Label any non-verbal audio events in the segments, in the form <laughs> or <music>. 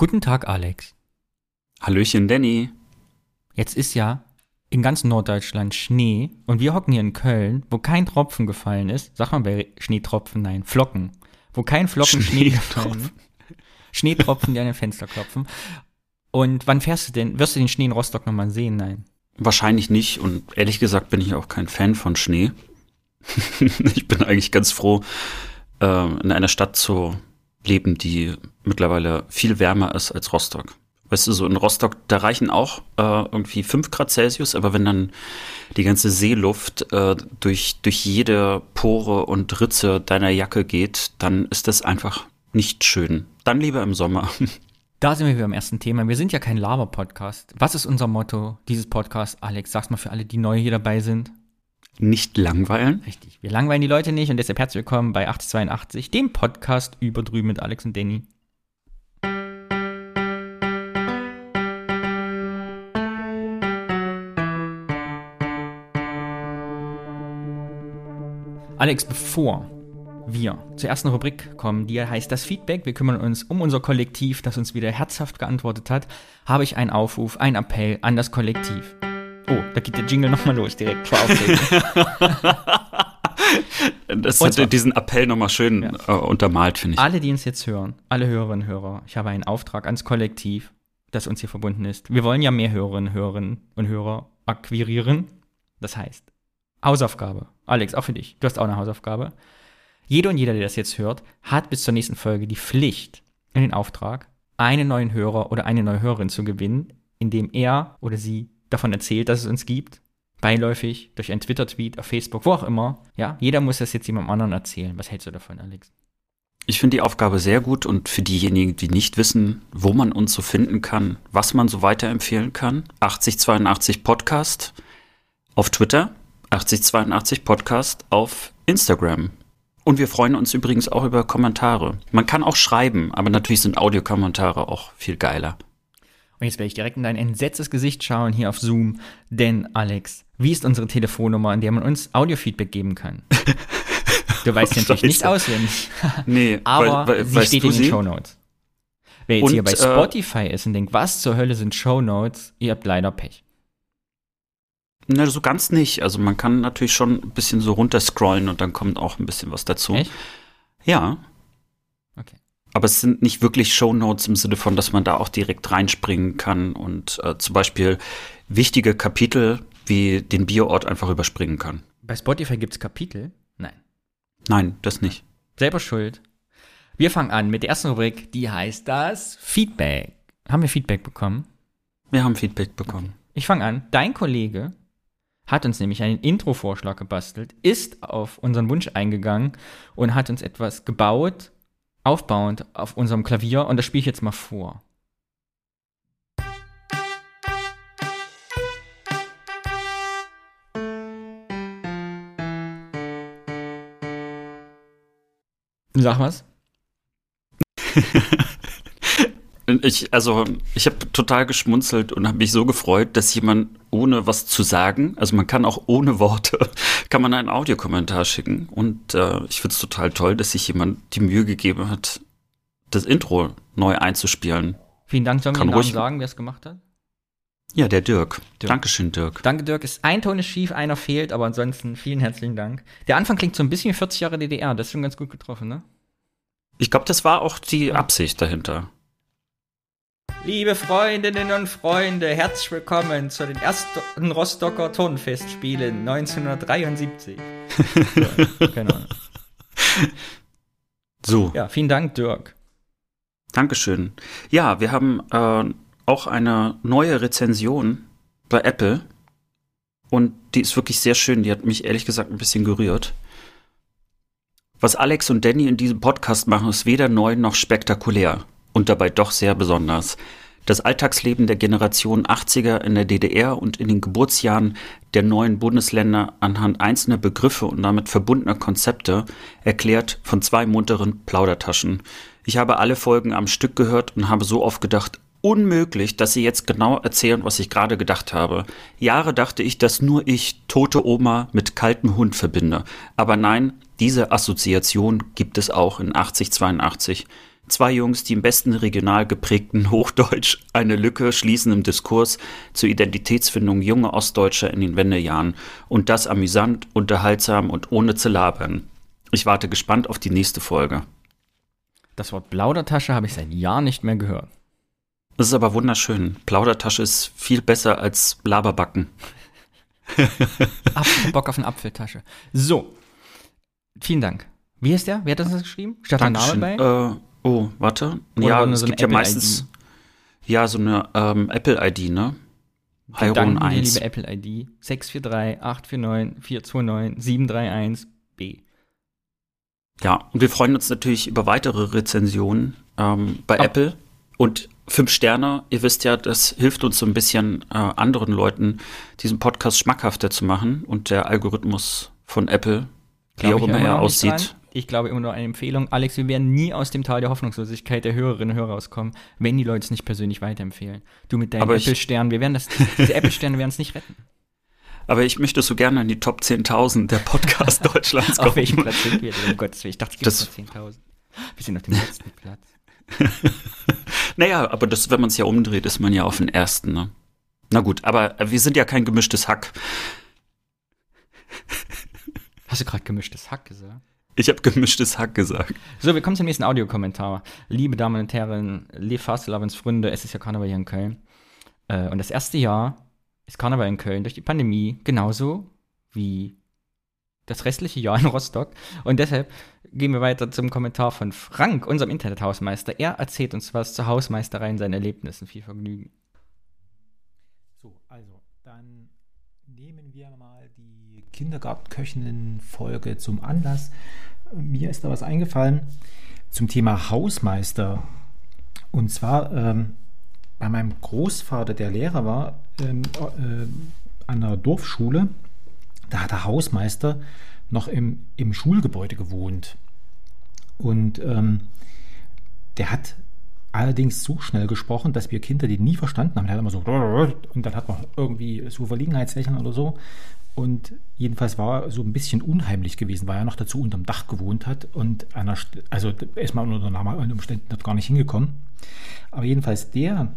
Guten Tag, Alex. Hallöchen, Danny. Jetzt ist ja in ganz Norddeutschland Schnee und wir hocken hier in Köln, wo kein Tropfen gefallen ist. Sag mal bei Schneetropfen, nein, Flocken. Wo kein Flocken Schnee gefallen. Schneetropfen, die an den Fenster klopfen. Und wann fährst du denn? Wirst du den Schnee in Rostock nochmal sehen? Nein. Wahrscheinlich nicht und ehrlich gesagt bin ich auch kein Fan von Schnee. <laughs> ich bin eigentlich ganz froh, äh, in einer Stadt zu leben, die mittlerweile viel wärmer ist als Rostock. Weißt du, so in Rostock, da reichen auch äh, irgendwie 5 Grad Celsius, aber wenn dann die ganze Seeluft äh, durch, durch jede Pore und Ritze deiner Jacke geht, dann ist das einfach nicht schön. Dann lieber im Sommer. <laughs> Da sind wir wieder am ersten Thema. Wir sind ja kein Lava-Podcast. Was ist unser Motto dieses Podcasts? Alex, sag's mal für alle, die neu hier dabei sind. Nicht langweilen. Richtig. Wir langweilen die Leute nicht und deshalb herzlich willkommen bei 8082, dem Podcast über drüben mit Alex und Danny. Alex, bevor wir zur ersten Rubrik kommen, die heißt das Feedback. Wir kümmern uns um unser Kollektiv, das uns wieder herzhaft geantwortet hat. Habe ich einen Aufruf, einen Appell an das Kollektiv. Oh, da geht der Jingle nochmal los, direkt vor <laughs> Das hat diesen Appell nochmal schön ja. äh, untermalt, finde ich. Alle, die uns jetzt hören, alle Hörerinnen und Hörer, ich habe einen Auftrag ans Kollektiv, das uns hier verbunden ist. Wir wollen ja mehr Hörerinnen, Hörerinnen und Hörer akquirieren. Das heißt, Hausaufgabe. Alex, auch für dich. Du hast auch eine Hausaufgabe. Jeder und jeder, der das jetzt hört, hat bis zur nächsten Folge die Pflicht, in den Auftrag, einen neuen Hörer oder eine neue Hörerin zu gewinnen, indem er oder sie davon erzählt, dass es uns gibt. Beiläufig, durch einen Twitter-Tweet, auf Facebook, wo auch immer. Ja, jeder muss das jetzt jemandem anderen erzählen. Was hältst du davon, Alex? Ich finde die Aufgabe sehr gut und für diejenigen, die nicht wissen, wo man uns so finden kann, was man so weiterempfehlen kann, 8082 Podcast auf Twitter 8082 Podcast auf Instagram. Und wir freuen uns übrigens auch über Kommentare. Man kann auch schreiben, aber natürlich sind Audiokommentare auch viel geiler. Und jetzt werde ich direkt in dein entsetztes Gesicht schauen hier auf Zoom. Denn, Alex, wie ist unsere Telefonnummer, an der man uns Audiofeedback geben kann? <laughs> Du weißt ja natürlich nicht auswendig. <laughs> nee, aber weil, weil, sie steht in den Show Notes. Wer jetzt und, hier bei äh, Spotify äh, ist und denkt, was zur Hölle sind Show Notes, ihr habt leider Pech. Na, so ganz nicht. Also man kann natürlich schon ein bisschen so runterscrollen und dann kommt auch ein bisschen was dazu. Echt? Ja. Okay. Aber es sind nicht wirklich Shownotes im Sinne von, dass man da auch direkt reinspringen kann und äh, zum Beispiel wichtige Kapitel wie den Bioort einfach überspringen kann. Bei Spotify gibt es Kapitel? Nein. Nein, das nicht. Selber schuld. Wir fangen an mit der ersten Rubrik, die heißt das Feedback. Haben wir Feedback bekommen? Wir haben Feedback bekommen. Okay. Ich fange an. Dein Kollege hat uns nämlich einen Intro-Vorschlag gebastelt, ist auf unseren Wunsch eingegangen und hat uns etwas gebaut, aufbauend auf unserem Klavier und das spiele ich jetzt mal vor. Sag was. <laughs> Ich, also, ich habe total geschmunzelt und habe mich so gefreut, dass jemand ohne was zu sagen, also man kann auch ohne Worte, <laughs> kann man einen Audiokommentar schicken. Und äh, ich finde es total toll, dass sich jemand die Mühe gegeben hat, das Intro neu einzuspielen. Vielen Dank, sollen wir den Namen sagen, wer es gemacht hat? Ja, der Dirk. Dirk. Dankeschön, Dirk. Danke, Dirk. Ist ein Ton ist schief, einer fehlt, aber ansonsten vielen herzlichen Dank. Der Anfang klingt so ein bisschen wie 40 Jahre DDR. Das ist schon ganz gut getroffen, ne? Ich glaube, das war auch die Absicht dahinter. Liebe Freundinnen und Freunde, herzlich willkommen zu den ersten Rostocker Turnfestspielen 1973. so, keine Ahnung. So. Ja, vielen Dank, Dirk. Dankeschön. Ja, wir haben äh, auch eine neue Rezension bei Apple. Und die ist wirklich sehr schön. Die hat mich ehrlich gesagt ein bisschen gerührt. Was Alex und Danny in diesem Podcast machen, ist weder neu noch spektakulär und dabei doch sehr besonders. Das Alltagsleben der Generation 80er in der DDR und in den Geburtsjahren der neuen Bundesländer anhand einzelner Begriffe und damit verbundener Konzepte erklärt von zwei munteren Plaudertaschen. Ich habe alle Folgen am Stück gehört und habe so oft gedacht, unmöglich, dass sie jetzt genau erzählen, was ich gerade gedacht habe. Jahre dachte ich, dass nur ich tote Oma mit kaltem Hund verbinde. Aber nein, diese Assoziation gibt es auch in 8082. Zwei Jungs, die im besten regional geprägten Hochdeutsch eine Lücke schließen im Diskurs zur Identitätsfindung junger Ostdeutscher in den Wendejahren. Und das amüsant, unterhaltsam und ohne zu labern. Ich warte gespannt auf die nächste Folge. Das Wort Plaudertasche habe ich seit Jahren nicht mehr gehört. Das ist aber wunderschön. Plaudertasche ist viel besser als Laberbacken. <laughs> Apfel, Bock auf eine Apfeltasche. So. Vielen Dank. Wie ist der? Wer hat das geschrieben? Statt der Name bei? Äh, oh, warte. Oder ja, es so gibt ja Apple-ID? meistens ja so eine ähm, Apple-ID, ne? Hyron Danke dir, 1. liebe Apple ID. 643 849 429 731 B. Ja, und wir freuen uns natürlich über weitere Rezensionen ähm, bei Ah. Apple und fünf Sterne. Ihr wisst ja, das hilft uns so ein bisschen äh, anderen Leuten, diesen Podcast schmackhafter zu machen und der Algorithmus von Apple, wie auch immer er aussieht. Ich glaube immer nur eine Empfehlung. Alex, wir werden nie aus dem Tal der Hoffnungslosigkeit der Hörerinnen und Hörer rauskommen, wenn die Leute es nicht persönlich weiterempfehlen. Du mit deinen Apple-Sternen, wir werden das, diese Apple-Sterne werden es nicht retten. Aber ich möchte so gerne in die Top 10.000 der Podcast <laughs> Deutschlands Auf welchem kommen. Platz sind wir denn? Um Gottes Willen. Ich dachte, es gibt noch 10.000. Wir sind auf dem letzten Platz. <laughs> Naja, aber das, wenn man es ja umdreht, ist man ja auf den ersten. Ne? Na gut, aber wir sind ja kein gemischtes Hack. Hast du gerade gemischtes Hack gesagt? Ich habe gemischtes Hack gesagt. So, wir kommen zum nächsten Audiokommentar. Liebe Damen und Herren, liebe Fastelavensfreunde, es ist ja Karneval hier in Köln. Äh, und das erste Jahr ist Karneval in Köln durch die Pandemie genauso wie das restliche Jahr in Rostock. Und deshalb gehen wir weiter zum Kommentar von Frank, unserem Internethausmeister. Er erzählt uns was zur Hausmeisterei und seinen Erlebnissen. Viel Vergnügen. So, also, dann nehmen wir mal die Kindergartenköchinnen-Folge zum Anlass. Mir ist da was eingefallen zum Thema Hausmeister. Und zwar ähm, bei meinem Großvater, der Lehrer war, ähm, äh, an einer Dorfschule, da hat der Hausmeister noch im, im Schulgebäude gewohnt. Und ähm, der hat allerdings so schnell gesprochen, dass wir Kinder die nie verstanden haben. Der hat immer so und dann hat man irgendwie so Verlegenheitslächeln oder so. Und jedenfalls war er so ein bisschen unheimlich gewesen, weil er noch dazu unterm Dach gewohnt hat und einer, also man unter normalen Umständen dort gar nicht hingekommen. Aber jedenfalls der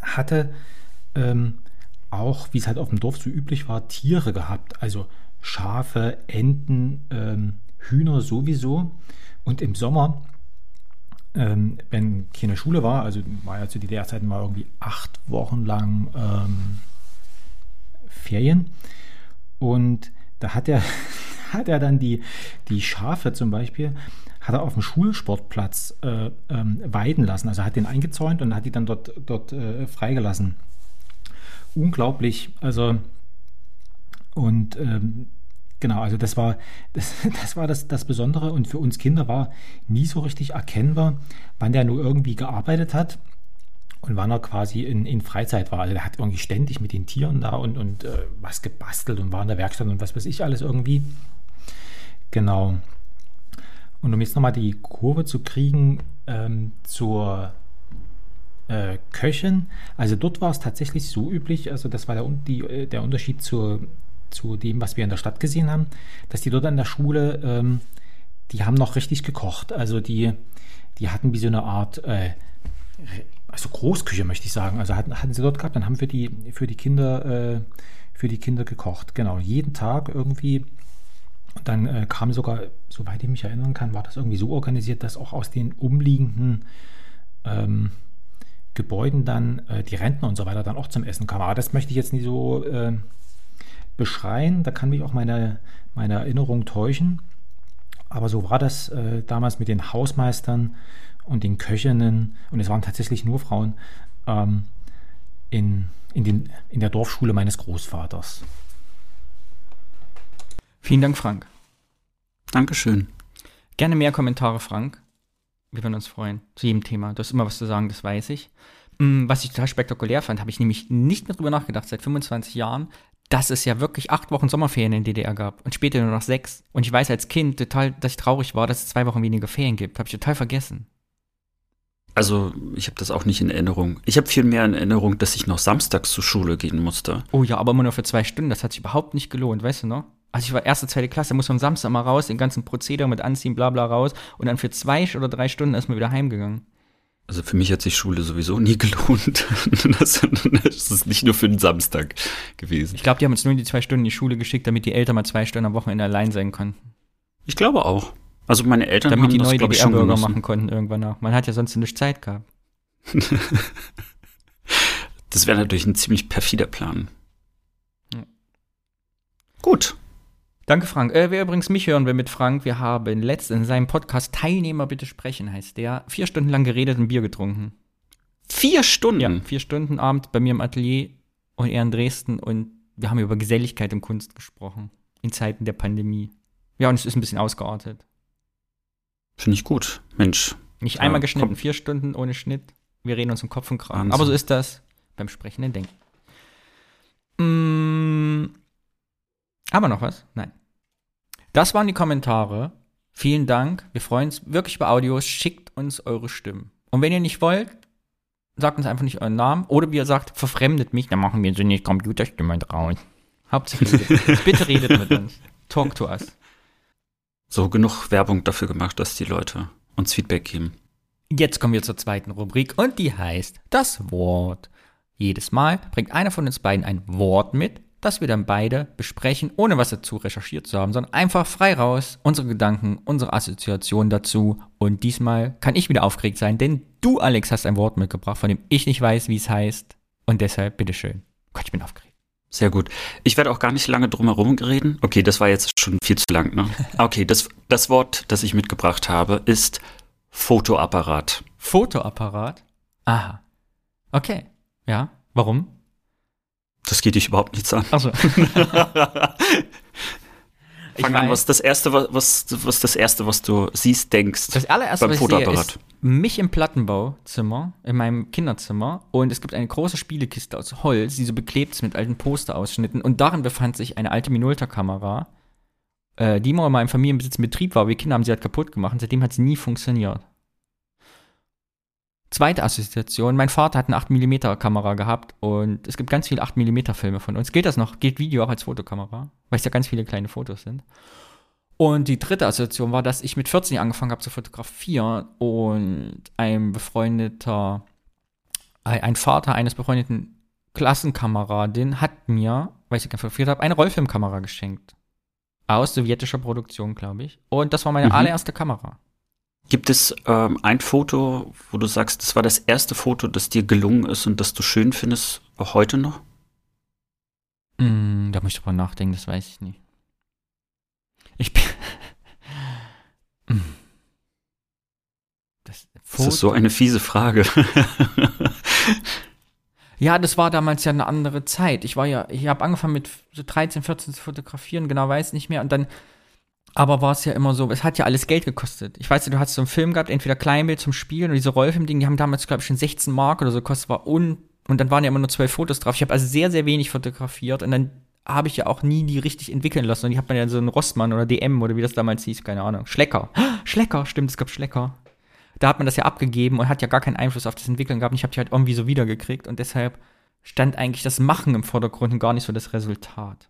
hatte ähm, auch, wie es halt auf dem Dorf so üblich war, Tiere gehabt. Also Schafe, Enten, ähm, Hühner sowieso. Und im Sommer, ähm, wenn keine Schule war, also war ja zu der Zeit mal irgendwie acht Wochen lang ähm, Ferien. Und da hat er, <laughs> hat er dann die, die Schafe zum Beispiel, hat er auf dem Schulsportplatz äh, ähm, weiden lassen. Also hat den eingezäunt und hat die dann dort, dort äh, freigelassen. Unglaublich. Also und ähm, genau, also das war <laughs> das, das war das, das Besondere und für uns Kinder war nie so richtig erkennbar, wann der nur irgendwie gearbeitet hat und wann er quasi in, in Freizeit war. Also der hat irgendwie ständig mit den Tieren da und, und äh, was gebastelt und war in der Werkstatt und was weiß ich alles irgendwie. Genau. Und um jetzt nochmal die Kurve zu kriegen ähm, zur äh, Köchin, also dort war es tatsächlich so üblich, also das war der, die, äh, der Unterschied zur, zu dem, was wir in der Stadt gesehen haben, dass die dort an der Schule, ähm, die haben noch richtig gekocht. Also die, die hatten wie so eine Art, äh, also Großküche möchte ich sagen. Also hatten, hatten sie dort gehabt, dann haben für die, für die Kinder, äh, für die Kinder gekocht. Genau, jeden Tag irgendwie. Und dann äh, kam sogar, soweit ich mich erinnern kann, war das irgendwie so organisiert, dass auch aus den umliegenden ähm, Gebäuden dann äh, die Rentner und so weiter dann auch zum Essen kamen. Aber das möchte ich jetzt nicht so äh, beschreien. Da kann mich auch meine, meine Erinnerung täuschen. Aber so war das äh, damals mit den Hausmeistern und den Köchinnen. Und es waren tatsächlich nur Frauen ähm, in, in, den, in der Dorfschule meines Großvaters. Vielen Dank, Frank. Dankeschön. Gerne mehr Kommentare, Frank. Wir würden uns freuen. Zu jedem Thema. Du hast immer was zu sagen, das weiß ich. Mm, Was ich total spektakulär fand, habe ich nämlich nicht mehr drüber nachgedacht, seit 25 Jahren, dass es ja wirklich acht Wochen Sommerferien in der DDR gab und später nur noch sechs. Und ich weiß als Kind total, dass ich traurig war, dass es zwei Wochen weniger Ferien gibt. Habe ich total vergessen. Also, ich habe das auch nicht in Erinnerung. Ich habe viel mehr in Erinnerung, dass ich noch samstags zur Schule gehen musste. Oh ja, aber immer nur für zwei Stunden. Das hat sich überhaupt nicht gelohnt, weißt du noch? Also ich war erste, zweite Klasse, muss am Samstag mal raus, den ganzen Prozedere mit Anziehen, bla bla raus und dann für zwei oder drei Stunden ist man wieder heimgegangen. Also für mich hat sich Schule sowieso nie <laughs> gelohnt. das, das ist nicht nur für den Samstag gewesen. Ich glaube, die haben uns nur die zwei Stunden in die Schule geschickt, damit die Eltern mal zwei Stunden am Wochenende allein sein konnten. Ich glaube auch. Also meine Eltern damit haben die das, neue glaube ich, schon genossen. machen konnten irgendwann auch. Man hat ja sonst nicht Zeit gehabt. <laughs> Das wäre natürlich ein ziemlich perfider Plan. Ja. Gut. Danke, Frank. Äh, wer übrigens mich hören will mit Frank, wir haben letzt in seinem Podcast Teilnehmer bitte sprechen, heißt der, vier Stunden lang geredet und Bier getrunken. Vier Stunden. Ja, vier Stunden Abend bei mir im Atelier und er in Dresden und wir haben über Geselligkeit und Kunst gesprochen. In Zeiten der Pandemie. Ja, und es ist ein bisschen ausgeartet. Finde ich gut. Mensch. Nicht Ja, einmal geschnitten, komm. vier Stunden ohne Schnitt. Wir reden uns um Kopf und Kragen. Wahnsinn. Aber so ist das beim sprechenden Denken. Mm, aber noch was? Nein. Das waren die Kommentare. Vielen Dank. Wir freuen uns wirklich über Audios. Schickt uns eure Stimmen. Und wenn ihr nicht wollt, sagt uns einfach nicht euren Namen. Oder wie ihr sagt, verfremdet mich, dann machen wir so eine Computerstimme draus. Hauptsache, <laughs> redet. bitte redet mit uns. Talk to us. So genug Werbung dafür gemacht, dass die Leute uns Feedback geben. Jetzt kommen wir zur zweiten Rubrik und die heißt das Wort. Jedes Mal bringt einer von uns beiden ein Wort mit, das wir dann beide besprechen, ohne was dazu recherchiert zu haben, sondern einfach frei raus, unsere Gedanken, unsere Assoziationen dazu. Und diesmal kann ich wieder aufgeregt sein, denn du, Alex, hast ein Wort mitgebracht, von dem ich nicht weiß, wie es heißt. Und deshalb, bitteschön. Gott, ich bin aufgeregt. Sehr gut. Ich werde auch gar nicht lange drum herum reden. Okay, das war jetzt schon viel zu lang, ne? <laughs> Okay, das, das Wort, das ich mitgebracht habe, ist Fotoapparat. Fotoapparat? Aha. Okay. Ja. Warum? Das geht dich überhaupt nichts an. Also. <laughs> Fang an, was das erste, was, was, das erste, was du siehst, denkst Das allererste, beim was ich sehe, ist mich im Plattenbauzimmer, in meinem Kinderzimmer. Und es gibt eine große Spielekiste aus Holz, die so beklebt ist mit alten Posterausschnitten. Und darin befand sich eine alte Minolta-Kamera, äh, die mal in meinem Familienbesitz in Betrieb war. Wir Kinder haben sie halt kaputt gemacht und seitdem hat sie nie funktioniert. Zweite Assoziation, mein Vater hat eine 8mm Kamera gehabt und es gibt ganz viele 8mm Filme von uns. Gilt das noch? Gilt Video auch als Fotokamera? Weil es ja ganz viele kleine Fotos sind. Und die dritte Assoziation war, dass ich mit 14 Jahren angefangen habe zu fotografieren und ein befreundeter, ein ein Vater eines befreundeten Klassenkameradin hat mir, weil ich sie fotografiert habe, eine Rollfilmkamera geschenkt. Aus sowjetischer Produktion, glaube ich. Und das war meine Mhm. allererste Kamera. Gibt es ähm, ein Foto, wo du sagst, das war das erste Foto, das dir gelungen ist und das du schön findest, auch heute noch? Mm, da muss ich drüber nachdenken, das weiß ich nicht. Ich bin. <laughs> Das Das ist so eine fiese Frage. <laughs> Ja, das war damals ja eine andere Zeit. Ich war ja, ich habe angefangen mit so 13, 14 zu fotografieren, genau weiß nicht mehr. Und dann, aber war es ja immer so, es hat ja alles Geld gekostet. Ich weiß, du hast so einen Film gehabt, entweder Kleinbild zum Spielen oder diese Rollfilm-Ding, die haben damals, glaube ich, schon 16 Mark oder so gekostet, war un, und dann waren ja immer nur zwölf Fotos drauf. Ich habe also sehr, sehr wenig fotografiert und dann habe ich ja auch nie die richtig entwickeln lassen. Und ich habe dann ja so einen Rossmann oder DM oder wie das damals hieß, keine Ahnung. Schlecker. <gasps> Schlecker, stimmt, es gab Schlecker da hat man das ja abgegeben und hat ja gar keinen Einfluss auf das Entwickeln gehabt. Und ich habe die halt irgendwie so wiedergekriegt und deshalb stand eigentlich das Machen im Vordergrund und gar nicht so das Resultat.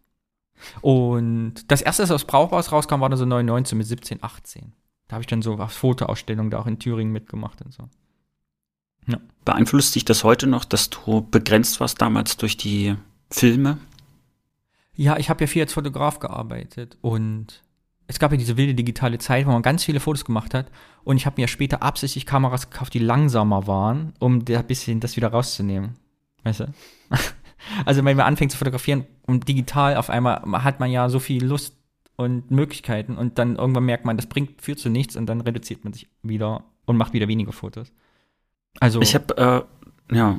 Und das erste, das aus Brauchbares rauskam, war dann so 99 mit 17, 18. Da habe ich dann so auf Fotoausstellungen da auch in Thüringen mitgemacht und so. Beeinflusst dich das heute noch, dass du begrenzt warst damals durch die Filme? Ja, ich habe ja viel als Fotograf gearbeitet und es gab ja diese wilde digitale Zeit, wo man ganz viele Fotos gemacht hat. Und ich habe mir ja später absichtlich Kameras gekauft, die langsamer waren, um da ein bisschen das wieder rauszunehmen. Weißt du? Also wenn man anfängt zu fotografieren und digital auf einmal hat man ja so viel Lust und Möglichkeiten und dann irgendwann merkt man, das bringt führt zu nichts und dann reduziert man sich wieder und macht wieder weniger Fotos. Also, Ich habe, äh, ja,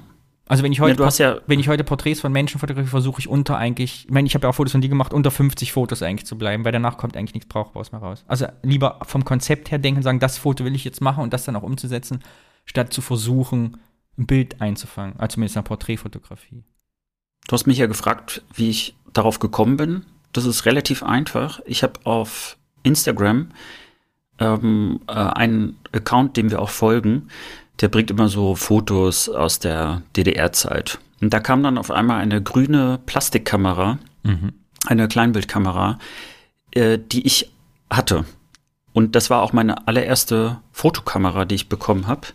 also wenn ich ja, heute hast ja, wenn ich heute Porträts von Menschen fotografiere, versuche ich unter eigentlich, ich meine, ich habe ja auch Fotos von dir gemacht, unter 50 Fotos eigentlich zu bleiben, weil danach kommt eigentlich nichts Brauchbares mehr raus. Also lieber vom Konzept her denken sagen, das Foto will ich jetzt machen und das dann auch umzusetzen, statt zu versuchen, ein Bild einzufangen, also zumindest eine Porträtfotografie. Du hast mich ja gefragt, wie ich darauf gekommen bin. Das ist relativ einfach. Ich habe auf Instagram ähm, äh, einen Account, dem wir auch folgen, der bringt immer so Fotos aus der DDR-Zeit. Und da kam dann auf einmal eine grüne Plastikkamera Mhm. eine Kleinbildkamera, äh, die ich hatte. Und das war auch meine allererste Fotokamera, die ich bekommen habe.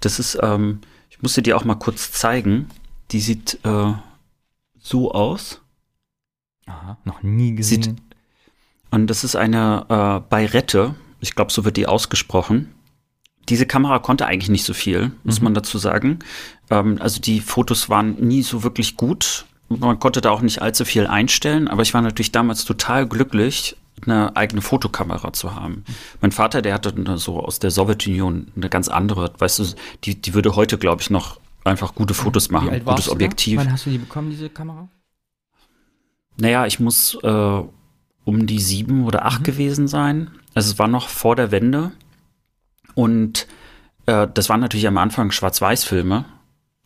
Das ist, ähm, ich musste dir auch mal kurz zeigen. Die sieht äh, so aus. Aha, noch nie gesehen. Sieht, und das ist eine äh, Bayrette. Ich glaube, so wird die ausgesprochen. Diese Kamera konnte eigentlich nicht so viel, muss mhm. man dazu sagen. Ähm, also die Fotos waren nie so wirklich gut. Man konnte da auch nicht allzu viel einstellen, aber ich war natürlich damals total glücklich, eine eigene Fotokamera zu haben. Mein Vater, der hatte so aus der Sowjetunion eine ganz andere, weißt du, die, die würde heute, glaube ich, noch einfach gute Fotos machen, Wie alt gutes Objektiv. Wann hast du die bekommen, diese Kamera? Naja, ich muss äh, um die sieben oder acht mhm. gewesen sein. Also es war noch vor der Wende. Und äh, das waren natürlich am Anfang Schwarz-Weiß-Filme.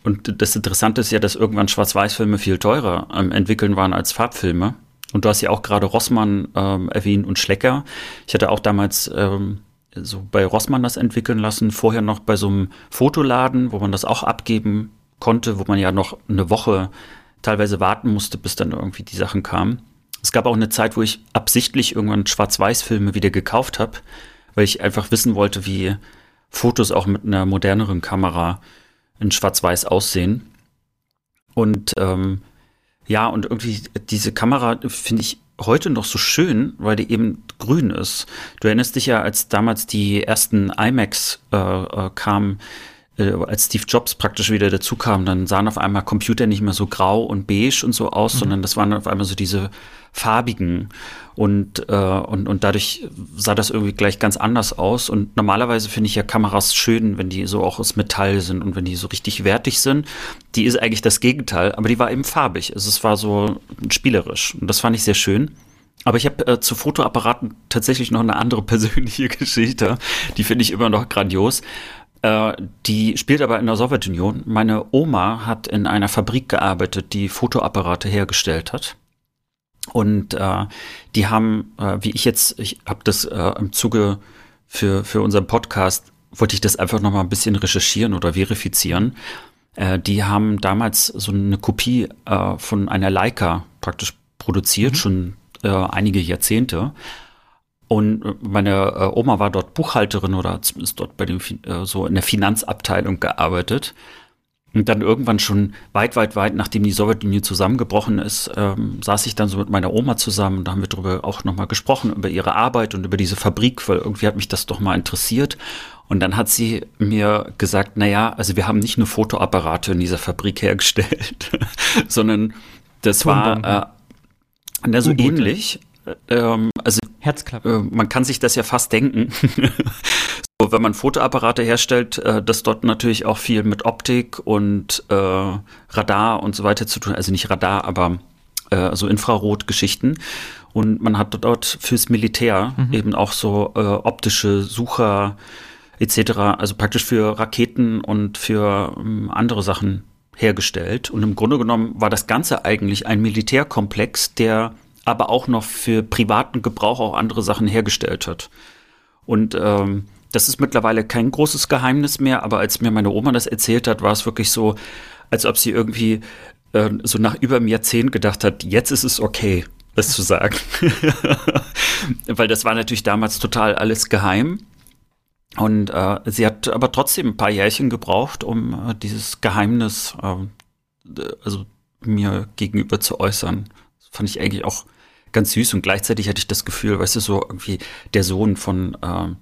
Und das Interessante ist ja, dass irgendwann Schwarz-Weiß-Filme viel teurer am entwickeln waren als Farbfilme. Und du hast ja auch gerade Rossmann ähm, erwähnt und Schlecker. Ich hatte auch damals ähm, so bei Rossmann das entwickeln lassen, vorher noch bei so einem Fotoladen, wo man das auch abgeben konnte, wo man ja noch eine Woche teilweise warten musste, bis dann irgendwie die Sachen kamen. Es gab auch eine Zeit, wo ich absichtlich irgendwann Schwarz-Weiß-Filme wieder gekauft habe, weil ich einfach wissen wollte, wie Fotos auch mit einer moderneren Kamera in Schwarz-Weiß aussehen. Und ähm, ja, und irgendwie diese Kamera finde ich heute noch so schön, weil die eben grün ist. Du erinnerst dich ja, als damals die ersten iMacs äh, äh, kamen, äh, als Steve Jobs praktisch wieder dazu kam, dann sahen auf einmal Computer nicht mehr so grau und beige und so aus, mhm. sondern das waren auf einmal so diese farbigen und, äh, und, und dadurch sah das irgendwie gleich ganz anders aus. Und normalerweise finde ich ja Kameras schön, wenn die so auch aus Metall sind und wenn die so richtig wertig sind. Die ist eigentlich das Gegenteil, aber die war eben farbig. Also es war so spielerisch und das fand ich sehr schön. Aber ich habe äh, zu Fotoapparaten tatsächlich noch eine andere <laughs> persönliche Geschichte. Die finde ich immer noch grandios. Äh, die spielt aber in der Sowjetunion. Meine Oma hat in einer Fabrik gearbeitet, die Fotoapparate hergestellt hat. Und äh, die haben, äh, wie ich jetzt, ich habe das äh, im Zuge für, für unseren Podcast, wollte ich das einfach noch mal ein bisschen recherchieren oder verifizieren. Äh, die haben damals so eine Kopie äh, von einer Leica praktisch produziert, mhm. schon äh, einige Jahrzehnte. Und äh, meine äh, Oma war dort Buchhalterin oder ist dort bei dem äh, so in der Finanzabteilung gearbeitet. Und dann irgendwann schon weit, weit, weit, nachdem die Sowjetunion zusammengebrochen ist, ähm, saß ich dann so mit meiner Oma zusammen und da haben wir darüber auch nochmal gesprochen, über ihre Arbeit und über diese Fabrik, weil irgendwie hat mich das doch mal interessiert. Und dann hat sie mir gesagt, na ja, also wir haben nicht nur Fotoapparate in dieser Fabrik hergestellt, <laughs> sondern das war äh, na, so ähnlich. Ähm, also Herzklappe. Äh, man kann sich das ja fast denken. <laughs> wenn man Fotoapparate herstellt, äh, das dort natürlich auch viel mit Optik und äh, Radar und so weiter zu tun. Also nicht Radar, aber äh, so Infrarotgeschichten. Und man hat dort fürs Militär mhm. eben auch so äh, optische Sucher etc., also praktisch für Raketen und für ähm, andere Sachen hergestellt. Und im Grunde genommen war das Ganze eigentlich ein Militärkomplex, der aber auch noch für privaten Gebrauch auch andere Sachen hergestellt hat. Und ähm, das ist mittlerweile kein großes Geheimnis mehr, aber als mir meine Oma das erzählt hat, war es wirklich so, als ob sie irgendwie äh, so nach über einem Jahrzehnt gedacht hat, jetzt ist es okay, das zu sagen. <laughs> Weil das war natürlich damals total alles geheim. Und äh, sie hat aber trotzdem ein paar Jährchen gebraucht, um äh, dieses Geheimnis äh, also mir gegenüber zu äußern. Das fand ich eigentlich auch ganz süß und gleichzeitig hatte ich das Gefühl, weißt du, so irgendwie der Sohn von äh,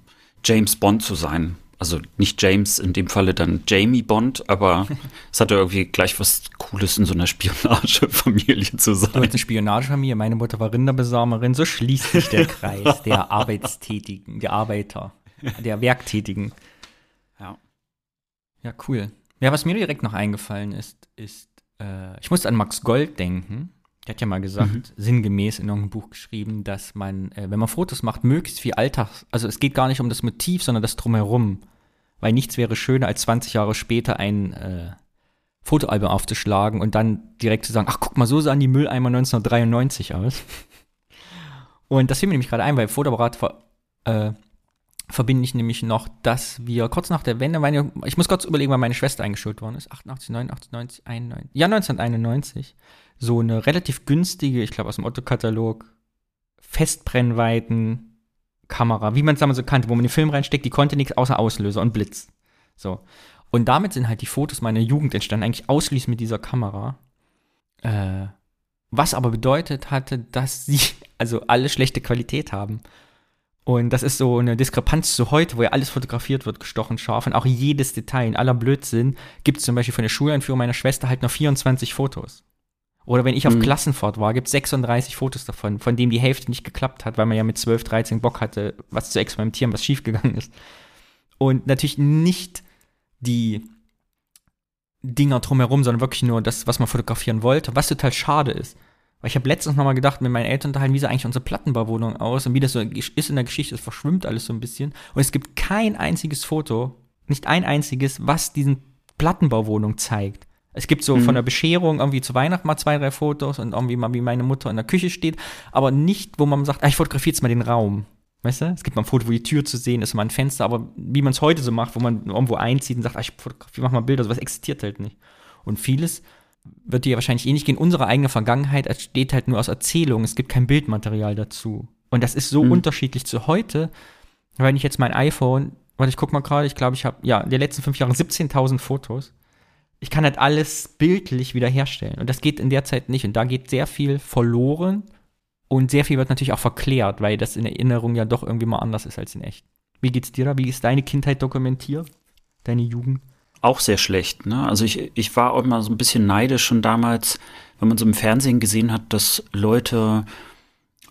James Bond zu sein. Also nicht James, in dem Falle dann Jamie Bond, aber <laughs> es hatte irgendwie gleich was Cooles in so einer Spionagefamilie zu sein. Du eine Spionagefamilie, meine Mutter war Rinderbesamerin, so schließt sich der Kreis <laughs> der Arbeitstätigen, der Arbeiter, der Werktätigen. Ja. Ja, cool. Ja, was mir direkt noch eingefallen ist, ist, äh, ich musste an Max Gold denken. Der hat ja mal gesagt, mhm. sinngemäß in irgendeinem Buch geschrieben, dass man, äh, wenn man Fotos macht, möglichst viel Alltags, also es geht gar nicht um das Motiv, sondern das Drumherum. Weil nichts wäre schöner, als 20 Jahre später ein äh, Fotoalbum aufzuschlagen und dann direkt zu sagen, ach guck mal, so sahen die Mülleimer 1993 aus. <laughs> Und das fiel mir nämlich gerade ein, weil Fotoapparat äh, verbinde ich nämlich noch, dass wir kurz nach der Wende, meine, ich muss kurz überlegen, wann meine Schwester eingeschult worden ist, 88, 89, 90, 91, ja 1991, so eine relativ günstige, ich glaube aus dem Otto-Katalog, Festbrennweiten Kamera, wie man es damals so kannte, wo man den Film reinsteckt, die konnte nichts außer Auslöser und Blitz. So. Und damit sind halt die Fotos meiner Jugend entstanden, eigentlich ausschließlich mit dieser Kamera. Äh, was aber bedeutet hatte, dass sie <laughs> also alle schlechte Qualität haben. Und das ist so eine Diskrepanz zu heute, wo ja alles fotografiert wird, gestochen scharf und auch jedes Detail, in aller Blödsinn, gibt es zum Beispiel von der Schuleinführung meiner Schwester halt noch 24 Fotos. Oder wenn ich auf mhm. Klassenfahrt war, gibt es 36 Fotos davon, von denen die Hälfte nicht geklappt hat, weil man ja mit 12, 13 Bock hatte, was zu experimentieren, was schiefgegangen ist. Und natürlich nicht die Dinger drumherum, sondern wirklich nur das, was man fotografieren wollte, was total schade ist. Weil ich habe letztens nochmal gedacht, mit meinen Eltern unterhalten, wie sah eigentlich unsere Plattenbauwohnung aus und wie das so ist in der Geschichte, es verschwimmt alles so ein bisschen. Und es gibt kein einziges Foto, nicht ein einziges, was diesen Plattenbauwohnung zeigt. Es gibt so mhm. von der Bescherung irgendwie zu Weihnachten mal zwei, drei Fotos und irgendwie mal, wie meine Mutter in der Küche steht, aber nicht, wo man sagt, ah, ich fotografiere jetzt mal den Raum. Weißt du? Es gibt mal ein Foto, wo die Tür zu sehen ist, mal ein Fenster, aber wie man es heute so macht, wo man irgendwo einzieht und sagt, ah, ich fotografiere, mach mal Bilder, sowas existiert halt nicht. Und vieles wird dir wahrscheinlich ähnlich gehen. Unsere eigene Vergangenheit entsteht halt nur aus Erzählungen. Es gibt kein Bildmaterial dazu. Und das ist so mhm. unterschiedlich zu heute. Wenn ich jetzt mein iPhone, warte, ich guck mal gerade, ich glaube, ich habe, ja, in den letzten fünf Jahren 17.000 Fotos. Ich kann halt alles bildlich wiederherstellen. Und das geht in der Zeit nicht. Und da geht sehr viel verloren. Und sehr viel wird natürlich auch verklärt, weil das in Erinnerung ja doch irgendwie mal anders ist als in echt. Wie geht's dir da? Wie ist deine Kindheit dokumentiert? Deine Jugend? Auch sehr schlecht. Ne? Also ich, ich war auch immer so ein bisschen neidisch schon damals, wenn man so im Fernsehen gesehen hat, dass Leute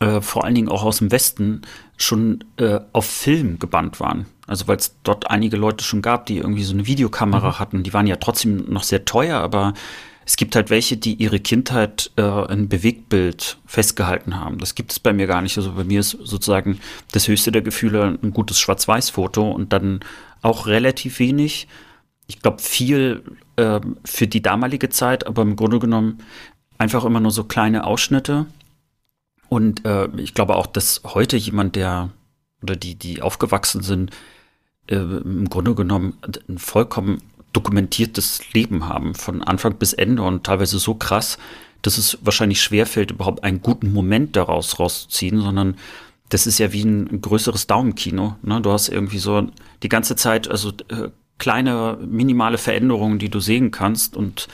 äh, vor allen Dingen auch aus dem Westen schon äh, auf Film gebannt waren. Also weil es dort einige Leute schon gab, die irgendwie so eine Videokamera mhm. hatten. Die waren ja trotzdem noch sehr teuer, aber es gibt halt welche, die ihre Kindheit äh, in Bewegtbild festgehalten haben. Das gibt es bei mir gar nicht. Also bei mir ist sozusagen das höchste der Gefühle ein gutes Schwarz-Weiß-Foto und dann auch relativ wenig ich glaube, viel äh, für die damalige Zeit, aber im Grunde genommen einfach immer nur so kleine Ausschnitte. Und äh, ich glaube auch, dass heute jemand, der oder die, die aufgewachsen sind, äh, im Grunde genommen ein vollkommen dokumentiertes Leben haben, von Anfang bis Ende und teilweise so krass, dass es wahrscheinlich schwerfällt, überhaupt einen guten Moment daraus rauszuziehen, sondern das ist ja wie ein größeres Daumenkino. Ne? Du hast irgendwie so die ganze Zeit, also äh, kleine, minimale Veränderungen, die du sehen kannst. Und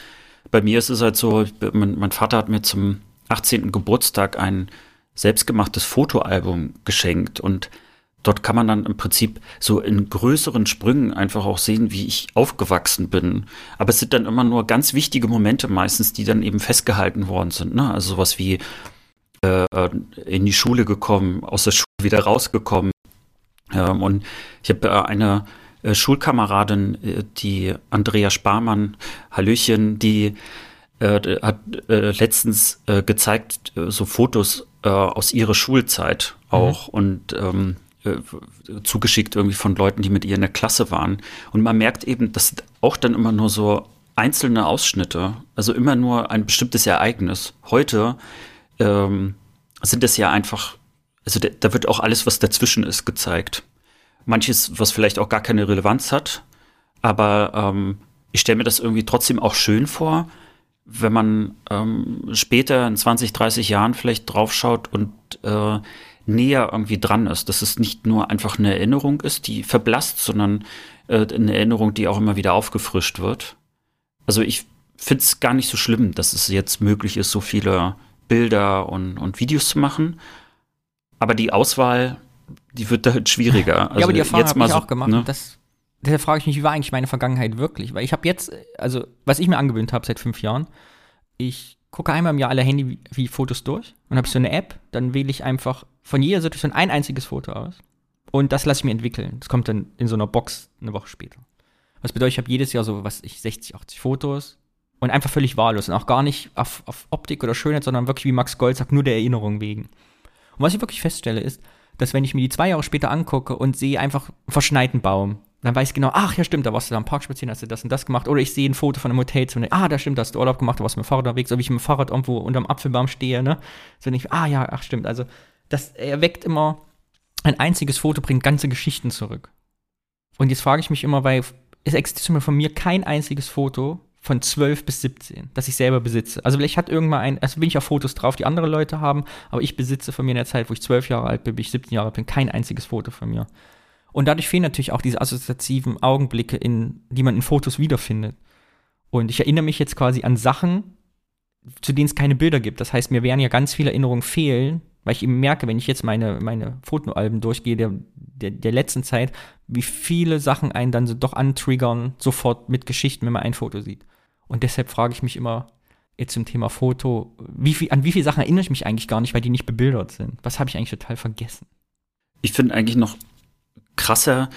bei mir ist es halt so, mein, mein Vater hat mir zum 18. Geburtstag ein selbstgemachtes Fotoalbum geschenkt und dort kann man dann im Prinzip so in größeren Sprüngen einfach auch sehen, wie ich aufgewachsen bin. Aber es sind dann immer nur ganz wichtige Momente meistens, die dann eben festgehalten worden sind. Ne? Also sowas wie äh, in die Schule gekommen, aus der Schule wieder rausgekommen. Ähm, und ich habe äh, eine äh, Schulkameradin, äh, die Andrea Sparmann, Hallöchen, die äh, hat letztens gezeigt, so Fotos aus ihrer Schulzeit auch mhm. und ähm, zugeschickt irgendwie von Leuten, die mit ihr in der Klasse waren. Und man merkt eben, das sind auch dann immer nur so einzelne Ausschnitte, also immer nur ein bestimmtes Ereignis. Heute ähm, sind es ja einfach, also da wird auch alles, was dazwischen ist, gezeigt manches, was vielleicht auch gar keine Relevanz hat. Aber ähm, ich stelle mir das irgendwie trotzdem auch schön vor, wenn man ähm, später in 20, 30 Jahren vielleicht draufschaut und äh, näher irgendwie dran ist, dass es nicht nur einfach eine Erinnerung ist, die verblasst, sondern äh, eine Erinnerung, die auch immer wieder aufgefrischt wird. Also ich finde es gar nicht so schlimm, dass es jetzt möglich ist, so viele Bilder und, und Videos zu machen. Aber die Auswahl die wird halt schwieriger. Also ja, aber die Erfahrung habe ich so, auch gemacht. Ne? Das, deshalb frage ich mich, wie war eigentlich meine Vergangenheit wirklich? Weil ich habe jetzt, also was ich mir angewöhnt habe seit fünf Jahren, ich gucke einmal im Jahr alle Handy wie Fotos durch und habe so eine App, dann wähle ich einfach von jeder Situation ein einziges Foto aus und das lasse ich mir entwickeln. Das kommt dann in so einer Box eine Woche später. Was bedeutet, ich habe jedes Jahr so, was ich, 60, 80 Fotos und einfach völlig wahllos und auch gar nicht auf, auf Optik oder Schönheit, sondern wirklich, wie Max Gold sagt, nur der Erinnerung wegen. Und was ich wirklich feststelle ist, dass wenn ich mir die zwei Jahre später angucke und sehe einfach einen verschneiten Baum, dann weiß ich genau, ach ja stimmt, da warst du da am Park spazieren, hast du das und das gemacht. Oder ich sehe ein Foto von einem Hotel und ah, da stimmt, da hast du Urlaub gemacht, da warst du mit dem Fahrrad unterwegs, oder wie ich mit dem Fahrrad irgendwo unterm Apfelbaum stehe, ne? So ich, ah ja, ach stimmt. Also das erweckt immer ein einziges Foto bringt ganze Geschichten zurück. Und jetzt frage ich mich immer, weil es existiert von mir kein einziges Foto von 12 bis 17, das ich selber besitze. Also vielleicht hat irgendwann ein, also bin ich auf Fotos drauf, die andere Leute haben, aber ich besitze von mir in der Zeit, wo ich 12 Jahre alt bin, bis ich 17 Jahre alt bin, kein einziges Foto von mir. Und dadurch fehlen natürlich auch diese assoziativen Augenblicke, in, die man in Fotos wiederfindet. Und ich erinnere mich jetzt quasi an Sachen, zu denen es keine Bilder gibt. Das heißt, mir werden ja ganz viele Erinnerungen fehlen, weil ich eben merke, wenn ich jetzt meine, meine Fotoalben durchgehe, der, der, der letzten Zeit, wie viele Sachen einen dann so doch antriggern, sofort mit Geschichten, wenn man ein Foto sieht. Und deshalb frage ich mich immer jetzt zum Thema Foto, wie viel, an wie viele Sachen erinnere ich mich eigentlich gar nicht, weil die nicht bebildert sind. Was habe ich eigentlich total vergessen? Ich finde eigentlich noch krasser,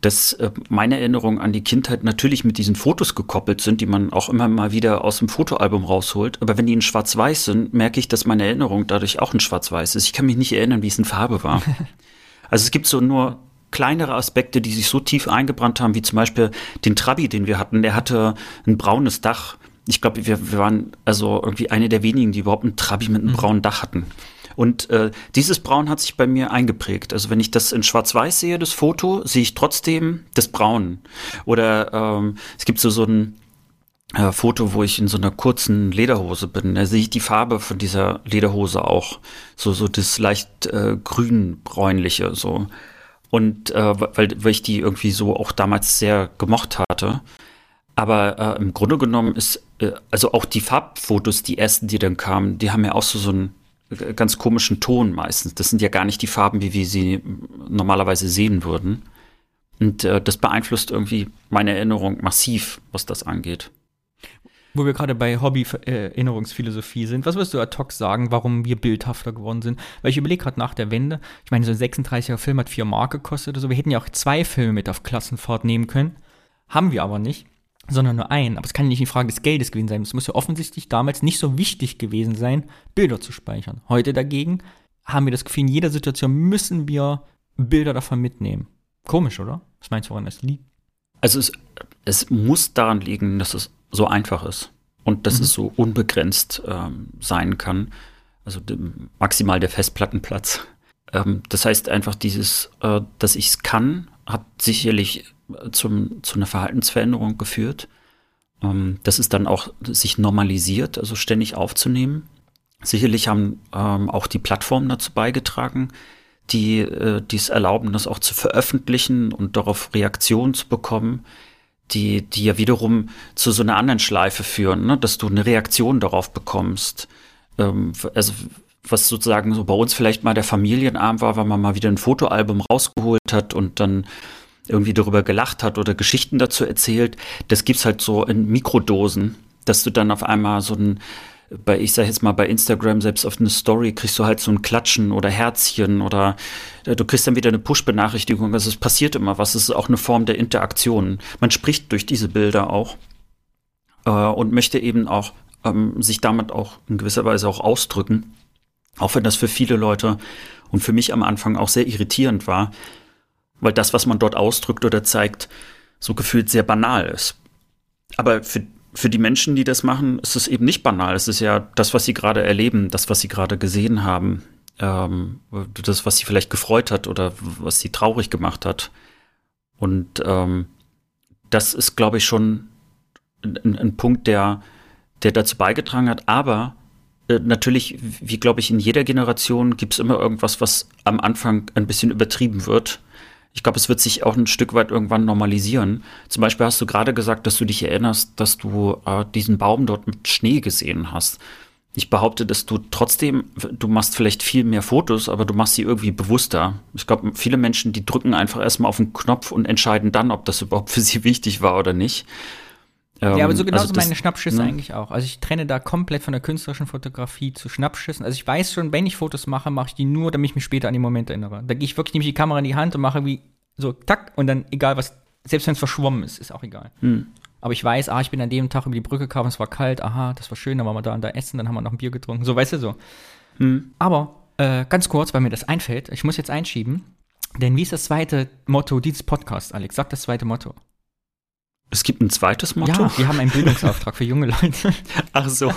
dass äh, meine Erinnerungen an die Kindheit natürlich mit diesen Fotos gekoppelt sind, die man auch immer mal wieder aus dem Fotoalbum rausholt. Aber wenn die in Schwarz-Weiß sind, merke ich, dass meine Erinnerung dadurch auch in Schwarz-Weiß ist. Ich kann mich nicht erinnern, wie es in Farbe war. <laughs> also es gibt so nur kleinere Aspekte, die sich so tief eingebrannt haben, wie zum Beispiel den Trabi, den wir hatten. Der hatte ein braunes Dach. Ich glaube, wir, wir waren also irgendwie eine der wenigen, die überhaupt ein Trabi mit einem mhm. braunen Dach hatten. Und äh, dieses Braun hat sich bei mir eingeprägt. Also wenn ich das in Schwarz-Weiß sehe, das Foto, sehe ich trotzdem das Braun. Oder ähm, es gibt so so ein äh, Foto, wo ich in so einer kurzen Lederhose bin. Da sehe ich die Farbe von dieser Lederhose auch. So, so das leicht äh, grün-bräunliche, so. Und äh, weil, weil ich die irgendwie so auch damals sehr gemocht hatte. Aber äh, im Grunde genommen ist, äh, also auch die Farbfotos, die ersten, die dann kamen, die haben ja auch so, so einen ganz komischen Ton meistens. Das sind ja gar nicht die Farben, wie wir sie normalerweise sehen würden. Und äh, das beeinflusst irgendwie meine Erinnerung massiv, was das angeht. Wo wir gerade bei Hobby-Erinnerungsphilosophie sind, was würdest du ad hoc sagen, warum wir bildhafter geworden sind? Weil ich überlege gerade nach der Wende, ich meine, so ein 36er Film hat 4 Mark gekostet oder so. Wir hätten ja auch zwei Filme mit auf Klassenfahrt nehmen können. Haben wir aber nicht sondern nur ein. Aber es kann nicht die Frage des Geldes gewesen sein. Es muss ja offensichtlich damals nicht so wichtig gewesen sein, Bilder zu speichern. Heute dagegen haben wir das Gefühl, in jeder Situation müssen wir Bilder davon mitnehmen. Komisch, oder? Was meinst du, woran das liegt? Also es, es muss daran liegen, dass es so einfach ist und dass mhm. es so unbegrenzt ähm, sein kann. Also maximal der Festplattenplatz. Ähm, das heißt einfach dieses, äh, dass ich es kann, hat sicherlich zum, zu einer Verhaltensveränderung geführt. Ähm, das ist dann auch sich normalisiert, also ständig aufzunehmen. Sicherlich haben ähm, auch die Plattformen dazu beigetragen, die äh, es erlauben, das auch zu veröffentlichen und darauf Reaktionen zu bekommen, die, die ja wiederum zu so einer anderen Schleife führen, ne? dass du eine Reaktion darauf bekommst. Ähm, also was sozusagen so bei uns vielleicht mal der Familienarm war, weil man mal wieder ein Fotoalbum rausgeholt hat und dann irgendwie darüber gelacht hat oder Geschichten dazu erzählt. Das gibt's halt so in Mikrodosen, dass du dann auf einmal so ein bei, ich sag jetzt mal, bei Instagram, selbst auf eine Story, kriegst du halt so ein Klatschen oder Herzchen oder äh, du kriegst dann wieder eine Push-Benachrichtigung. Also es passiert immer was. Es ist auch eine Form der Interaktion. Man spricht durch diese Bilder auch äh, und möchte eben auch ähm, sich damit auch in gewisser Weise auch ausdrücken. Auch wenn das für viele Leute und für mich am Anfang auch sehr irritierend war, weil das, was man dort ausdrückt oder zeigt, so gefühlt sehr banal ist. Aber für, für die Menschen, die das machen, ist es eben nicht banal. Es ist ja das, was sie gerade erleben, das, was sie gerade gesehen haben, ähm, das, was sie vielleicht gefreut hat oder was sie traurig gemacht hat. Und ähm, das ist, glaube ich, schon ein, ein Punkt, der, der dazu beigetragen hat. Aber natürlich, wie glaube ich, in jeder Generation gibt es immer irgendwas, was am Anfang ein bisschen übertrieben wird ich glaube, es wird sich auch ein Stück weit irgendwann normalisieren. Zum Beispiel hast du gerade gesagt, dass du dich erinnerst, dass du äh, diesen Baum dort mit Schnee gesehen hast. Ich behaupte, dass du trotzdem, du machst vielleicht viel mehr Fotos, aber du machst sie irgendwie bewusster. Ich glaube, viele Menschen, die drücken einfach erstmal auf den Knopf und entscheiden dann, ob das überhaupt für sie <laughs> wichtig war oder nicht. Ähm, ja, aber so genauso also das, meine Schnappschüsse ne? eigentlich auch. Also ich trenne da komplett von der künstlerischen Fotografie zu Schnappschüssen. Also ich weiß schon, wenn ich Fotos mache, mache ich die nur, damit ich mich später an die Momente erinnere. Da gehe ich wirklich, nehme ich die Kamera in die Hand und mache wie so, tack, und dann egal was, selbst wenn es verschwommen ist, ist auch egal. Hm. Aber ich weiß, ah, ich bin an dem Tag über die Brücke gekommen, es war kalt, aha, das war schön, dann waren wir da und da essen, dann haben wir noch ein Bier getrunken. So, weißt du so. Hm. Aber äh, ganz kurz, weil mir das einfällt, ich muss jetzt einschieben, denn wie ist das zweite Motto dieses Podcasts, Alex? Sag das zweite Motto. Es gibt ein zweites Motto? Ja, wir haben einen Bildungsauftrag für junge Leute. <laughs> Ach so.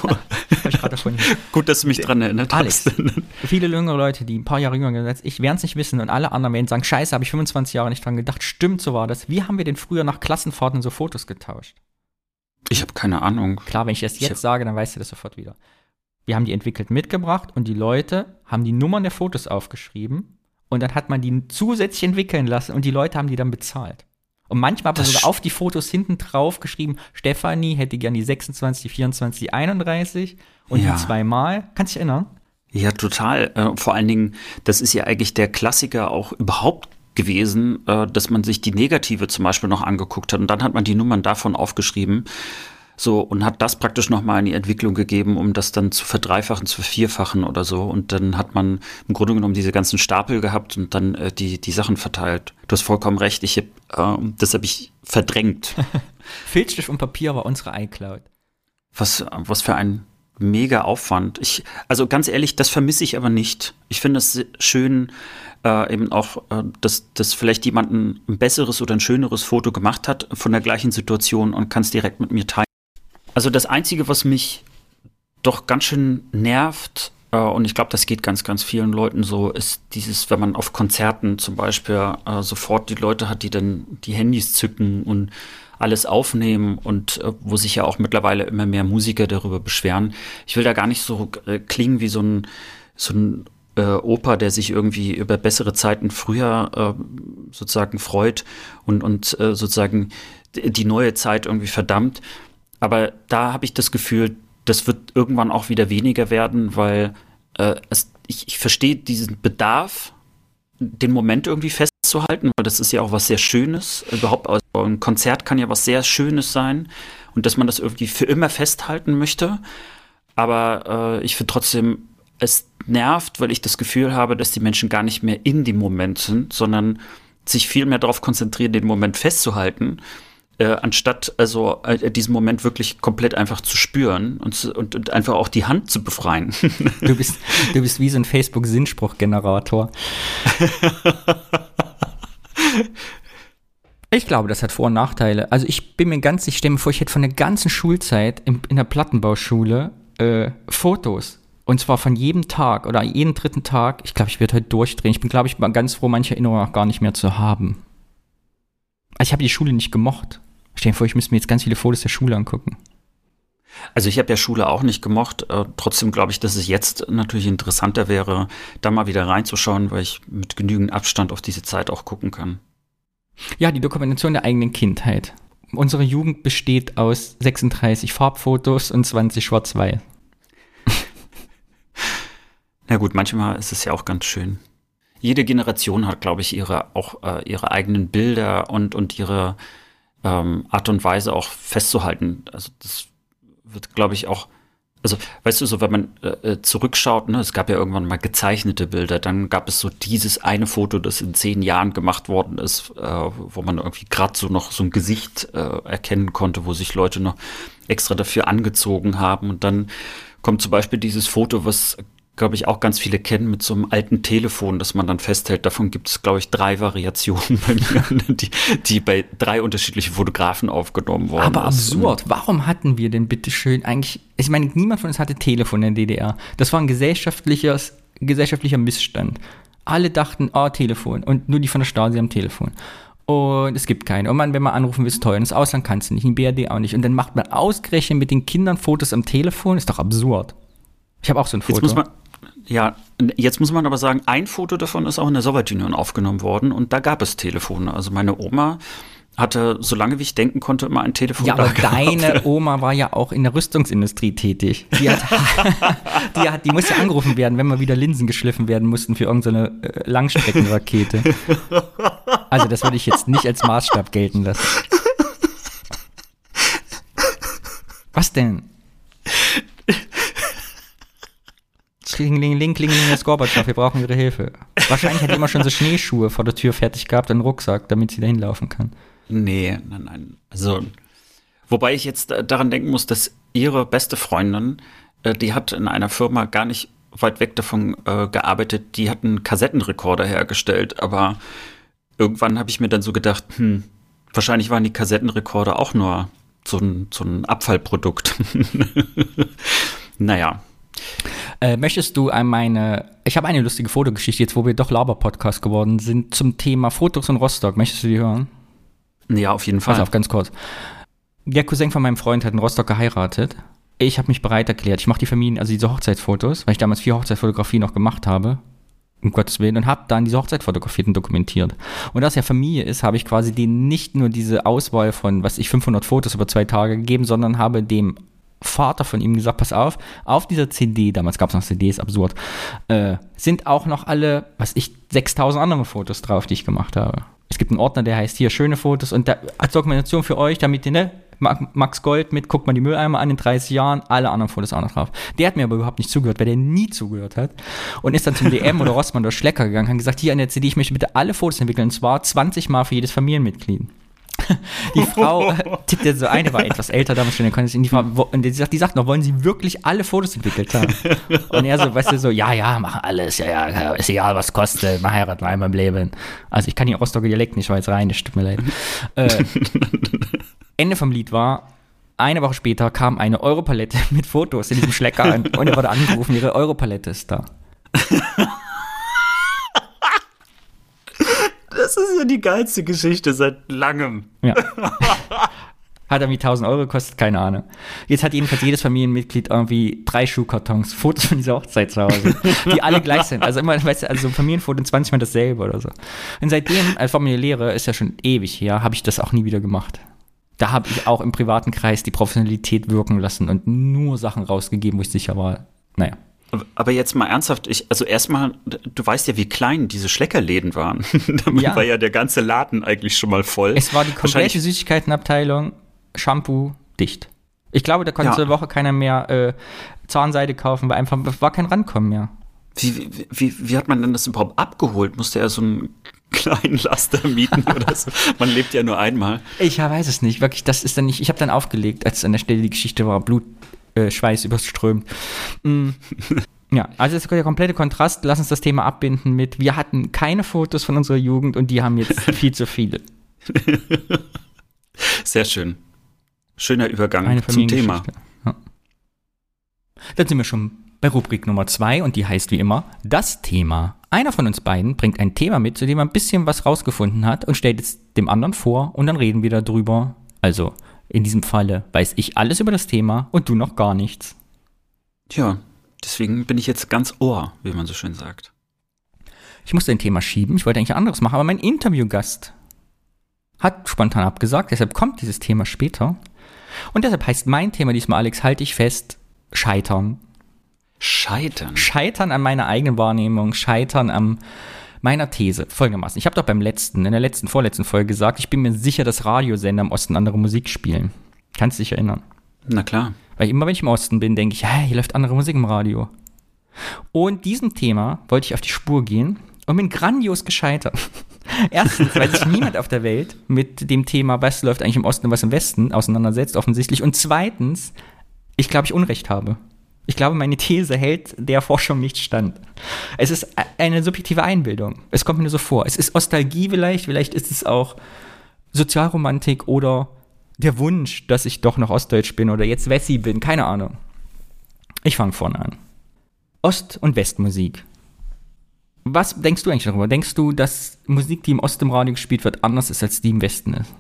Gut, dass du mich dran erinnert Alex, hast. <laughs> viele jüngere Leute, die ein paar Jahre jünger sind als ich, werden es nicht wissen und alle anderen werden sagen, scheiße, habe ich 25 Jahre nicht dran gedacht. Stimmt, so war das. Wie haben wir denn früher nach Klassenfahrten so Fotos getauscht? Ich habe keine Ahnung. Klar, wenn ich das jetzt ich sage, dann weißt du das sofort wieder. Wir haben die entwickelt mitgebracht und die Leute haben die Nummern der Fotos aufgeschrieben und dann hat man die zusätzlich entwickeln lassen und die Leute haben die dann bezahlt. Und manchmal hat man sogar auf die Fotos hinten drauf geschrieben, Stefanie hätte gern die 26, die 24, die 31 und ja. die zweimal. Kannst du dich erinnern? Ja, total. Äh, vor allen Dingen, das ist ja eigentlich der Klassiker auch überhaupt gewesen, äh, dass man sich die Negative zum Beispiel noch angeguckt hat und dann hat man die Nummern davon aufgeschrieben. So, und hat das praktisch nochmal in die Entwicklung gegeben, um das dann zu verdreifachen, zu vervierfachen oder so. Und dann hat man im Grunde genommen diese ganzen Stapel gehabt und dann äh, die, die Sachen verteilt. Du hast vollkommen recht, ich hab, äh, das habe ich verdrängt. <laughs> Filzstift und Papier war unsere iCloud. Was, was für ein mega Aufwand. Ich, also ganz ehrlich, das vermisse ich aber nicht. Ich finde es schön, äh, eben auch, äh, dass, dass vielleicht jemand ein, ein besseres oder ein schöneres Foto gemacht hat von der gleichen Situation und kann es direkt mit mir teilen. Also das Einzige, was mich doch ganz schön nervt, äh, und ich glaube, das geht ganz, ganz vielen Leuten so, ist dieses, wenn man auf Konzerten zum Beispiel äh, sofort die Leute hat, die dann die Handys zücken und alles aufnehmen und äh, wo sich ja auch mittlerweile immer mehr Musiker darüber beschweren. Ich will da gar nicht so äh, klingen wie so ein, so ein äh, Opa, der sich irgendwie über bessere Zeiten früher äh, sozusagen freut und, und sozusagen die neue Zeit irgendwie verdammt. Aber da habe ich das Gefühl, das wird irgendwann auch wieder weniger werden, weil äh, es, ich, ich verstehe diesen Bedarf, den Moment irgendwie festzuhalten, weil das ist ja auch was sehr Schönes. Überhaupt also ein Konzert kann ja was sehr Schönes sein und dass man das irgendwie für immer festhalten möchte. Aber äh, ich finde trotzdem, es nervt, weil ich das Gefühl habe, dass die Menschen gar nicht mehr in dem Moment sind, sondern sich viel mehr darauf konzentrieren, den Moment festzuhalten äh, anstatt also äh, diesen Moment wirklich komplett einfach zu spüren und, und, und einfach auch die Hand zu befreien. <laughs> du bist, du bist wie so ein Facebook-Sinnspruchgenerator. <laughs> Ich glaube, das hat Vor- und Nachteile. Also ich bin mir ganz, ich stelle mir vor, ich hätte von der ganzen Schulzeit in, in der Plattenbauschule äh, Fotos. Und zwar von jedem Tag oder jeden dritten Tag. Ich glaube, ich werde heute durchdrehen. Ich bin, glaube ich, ganz froh, manche Erinnerungen auch gar nicht mehr zu haben. Also ich habe die Schule nicht gemocht. Stell dir vor, ich müsste mir jetzt ganz viele Fotos der Schule angucken. Also ich habe ja Schule auch nicht gemocht. Äh, trotzdem glaube ich, dass es jetzt natürlich interessanter wäre, da mal wieder reinzuschauen, weil ich mit genügend Abstand auf diese Zeit auch gucken kann. Ja, die Dokumentation der eigenen Kindheit. Unsere Jugend besteht aus 36 Farbfotos und 20 Schwarz-Weiß. <laughs> Na gut, manchmal ist es ja auch ganz schön. Jede Generation hat, glaube ich, ihre auch äh, ihre eigenen Bilder und und ihre ähm, Art und Weise auch festzuhalten. Also das wird, glaube ich, auch, also weißt du, so wenn man äh, äh, zurückschaut, ne, es gab ja irgendwann mal gezeichnete Bilder, dann gab es so dieses eine Foto, das in zehn Jahren gemacht worden ist, äh, wo man irgendwie gerade so noch so ein Gesicht äh, erkennen konnte, wo sich Leute noch extra dafür angezogen haben und dann kommt zum Beispiel dieses Foto, was glaube ich, auch ganz viele kennen mit so einem alten Telefon, das man dann festhält. Davon gibt es, glaube ich, drei Variationen bei mir, <laughs> die, die bei drei unterschiedlichen Fotografen aufgenommen wurden. Aber absurd. Warum hatten wir denn bitteschön eigentlich, ich meine, niemand von uns hatte Telefon in der DDR. Das war ein gesellschaftliches, gesellschaftlicher Missstand. Alle dachten, oh, Telefon. Und nur die von der Stasi haben Telefon. Und es gibt keine. Und man, wenn man anrufen will, ist teuer. Und das Ausland kannst du nicht, in BRD auch nicht. Und dann macht man ausgerechnet mit den Kindern Fotos am Telefon. Ist doch absurd. Ich habe auch so ein Foto. Jetzt muss man, ja, jetzt muss man aber sagen, ein Foto davon ist auch in der Sowjetunion aufgenommen worden und da gab es Telefone. Also meine Oma hatte, solange wie ich denken konnte, immer ein Telefon. Ja, aber deine Oma war ja auch in der Rüstungsindustrie tätig. Die, hat, <laughs> die, hat, die musste angerufen werden, wenn mal wieder Linsen geschliffen werden mussten für irgendeine äh, Langstreckenrakete. Also das würde ich jetzt nicht als Maßstab gelten lassen. Was denn? Klingeling, klingeling, Herr Gorbatschow, wir brauchen Ihre Hilfe. Wahrscheinlich hat die immer schon so Schneeschuhe vor der Tür fertig gehabt, einen Rucksack, damit sie da hinlaufen kann. Nee, nein, nein. Also, wobei ich jetzt daran denken muss, dass ihre beste Freundin, äh, die hat in einer Firma gar nicht weit weg davon äh, gearbeitet, die hat einen Kassettenrekorder hergestellt, aber irgendwann habe ich mir dann so gedacht, hm, Wahrscheinlich waren die Kassettenrekorder auch nur so ein, so ein Abfallprodukt. <laughs> naja. Äh, möchtest du an meine, ich habe eine lustige Fotogeschichte, jetzt wo wir doch Laber-Podcast geworden sind, zum Thema Fotos in Rostock. Möchtest du die hören? Ja, auf jeden Fall. Pass auf, ganz kurz. Der Cousin von meinem Freund hat in Rostock geheiratet. Ich habe mich bereit erklärt. Ich mache die Familien, also diese Hochzeitsfotos, weil ich damals vier Hochzeitsfotografien noch gemacht habe um Gottes Willen, und habe dann diese Hochzeit fotografiert und dokumentiert. Und dass er Familie ist, habe ich quasi denen nicht nur diese Auswahl von, was ich, 500 Fotos über zwei Tage gegeben, sondern habe dem Vater von ihm gesagt, pass auf, auf dieser CD, damals gab es noch CDs, absurd, äh, sind auch noch alle, was ich, 6000 andere Fotos drauf, die ich gemacht habe. Es gibt einen Ordner, der heißt hier schöne Fotos und da, als Dokumentation für euch, damit ihr, ne, Max Gold mit, guckt mal die Mülleimer an in 30 Jahren, alle anderen Fotos auch noch drauf. Der hat mir aber überhaupt nicht zugehört, weil der nie zugehört hat. Und ist dann zum DM oder Rossmann oder Schlecker gegangen, hat gesagt, hier an der CD, ich möchte bitte alle Fotos entwickeln, und zwar 20 Mal für jedes Familienmitglied. <laughs> Die Frau tippte so eine, war etwas älter damals schon, konnte die Frau, und die sagt, die sagt noch, wollen Sie wirklich alle Fotos entwickelt haben? <laughs> Und er so, weißt du, so, ja, ja, mach alles, ja, ja, ist egal, was kostet, mal heiraten einmal im Leben. Also ich kann den Rostocker Dialekt nicht, weil es rein ist, tut mir leid. Äh, <laughs> Ende vom Lied war, eine Woche später kam eine Europalette mit Fotos in diesem Schlecker an und er wurde angerufen, ihre Europalette ist da. Das ist ja die geilste Geschichte seit langem. Ja. <laughs> Hat irgendwie 1000 Euro gekostet, keine Ahnung. Jetzt hat jedenfalls jedes Familienmitglied irgendwie drei Schuhkartons, Fotos von dieser Hochzeit zu Hause, die alle gleich sind. Also immer, weißt du, also so ein Familienfoto 20 Mal dasselbe oder so. Und seitdem, als familie Lehre, ist ja schon ewig her, habe ich das auch nie wieder gemacht da habe ich auch im privaten Kreis die Professionalität wirken lassen und nur Sachen rausgegeben, wo ich sicher war. Naja. Aber jetzt mal ernsthaft, ich, also erstmal, du weißt ja, wie klein diese Schleckerläden waren. <laughs> Damit ja. war ja der ganze Laden eigentlich schon mal voll. Es war die komplette Süßigkeitenabteilung, Shampoo, dicht. Ich glaube, da konnte ja. eine Woche keiner mehr äh, Zahnseide kaufen, weil einfach war kein Rankommen mehr. Wie, wie, wie, hat man denn das überhaupt abgeholt? Musste er so einen <laughs> kleinen Laster mieten oder so? Man lebt ja nur einmal. Ich weiß es nicht. Wirklich, das ist dann nicht. Ich habe dann aufgelegt, als an der Stelle die Geschichte war, Blut, äh, Schweiß überströmt. Mm. <laughs> Ja, also das ist der komplette Kontrast. Lass uns das Thema abbinden mit, wir hatten keine Fotos von unserer Jugend und die haben jetzt <laughs> viel zu viele. Sehr schön. Schöner Übergang zum Thema. Ja. Dann sind wir schon bei Rubrik Nummer zwei und die heißt wie immer das Thema. Einer von uns beiden bringt ein Thema mit, zu dem er ein bisschen was rausgefunden hat und stellt es dem anderen vor und dann reden wir darüber. Also in diesem Falle weiß ich alles über das Thema und du noch gar nichts. Tja, deswegen bin ich jetzt ganz ohr, wie man so schön sagt. Ich musste ein Thema schieben, ich wollte eigentlich anderes machen, aber mein Interviewgast hat spontan abgesagt, deshalb kommt dieses Thema später. Und deshalb heißt mein Thema diesmal, Alex, halte ich fest, Scheitern. Scheitern. Scheitern an meiner eigenen Wahrnehmung, scheitern an meiner These. Folgendermaßen. Ich habe doch beim letzten, in der letzten, vorletzten Folge gesagt, ich bin mir sicher, dass Radiosender im Osten andere Musik spielen. Kannst du dich erinnern? Na klar. Weil immer, wenn ich im Osten bin, denke ich, hä, hier läuft andere Musik im Radio. Und diesem Thema wollte ich auf die Spur gehen und bin grandios gescheitert. <laughs> Erstens, weil sich niemand auf der Welt mit dem Thema, was läuft eigentlich im Osten und was im Westen, auseinandersetzt, offensichtlich. Und zweitens, ich glaube, ich Unrecht habe. Ich glaube, meine These hält der Forschung nicht stand. Es ist eine subjektive Einbildung. Es kommt mir so vor. Es ist Nostalgie vielleicht, vielleicht ist es auch Sozialromantik oder der Wunsch, dass ich doch noch Ostdeutsch bin oder jetzt Wessi bin, keine Ahnung. Ich fange vorne an. Ost- und Westmusik. Was denkst du eigentlich darüber? Denkst du, dass Musik, die im Ost im Radio gespielt wird, anders ist, als die im Westen ist?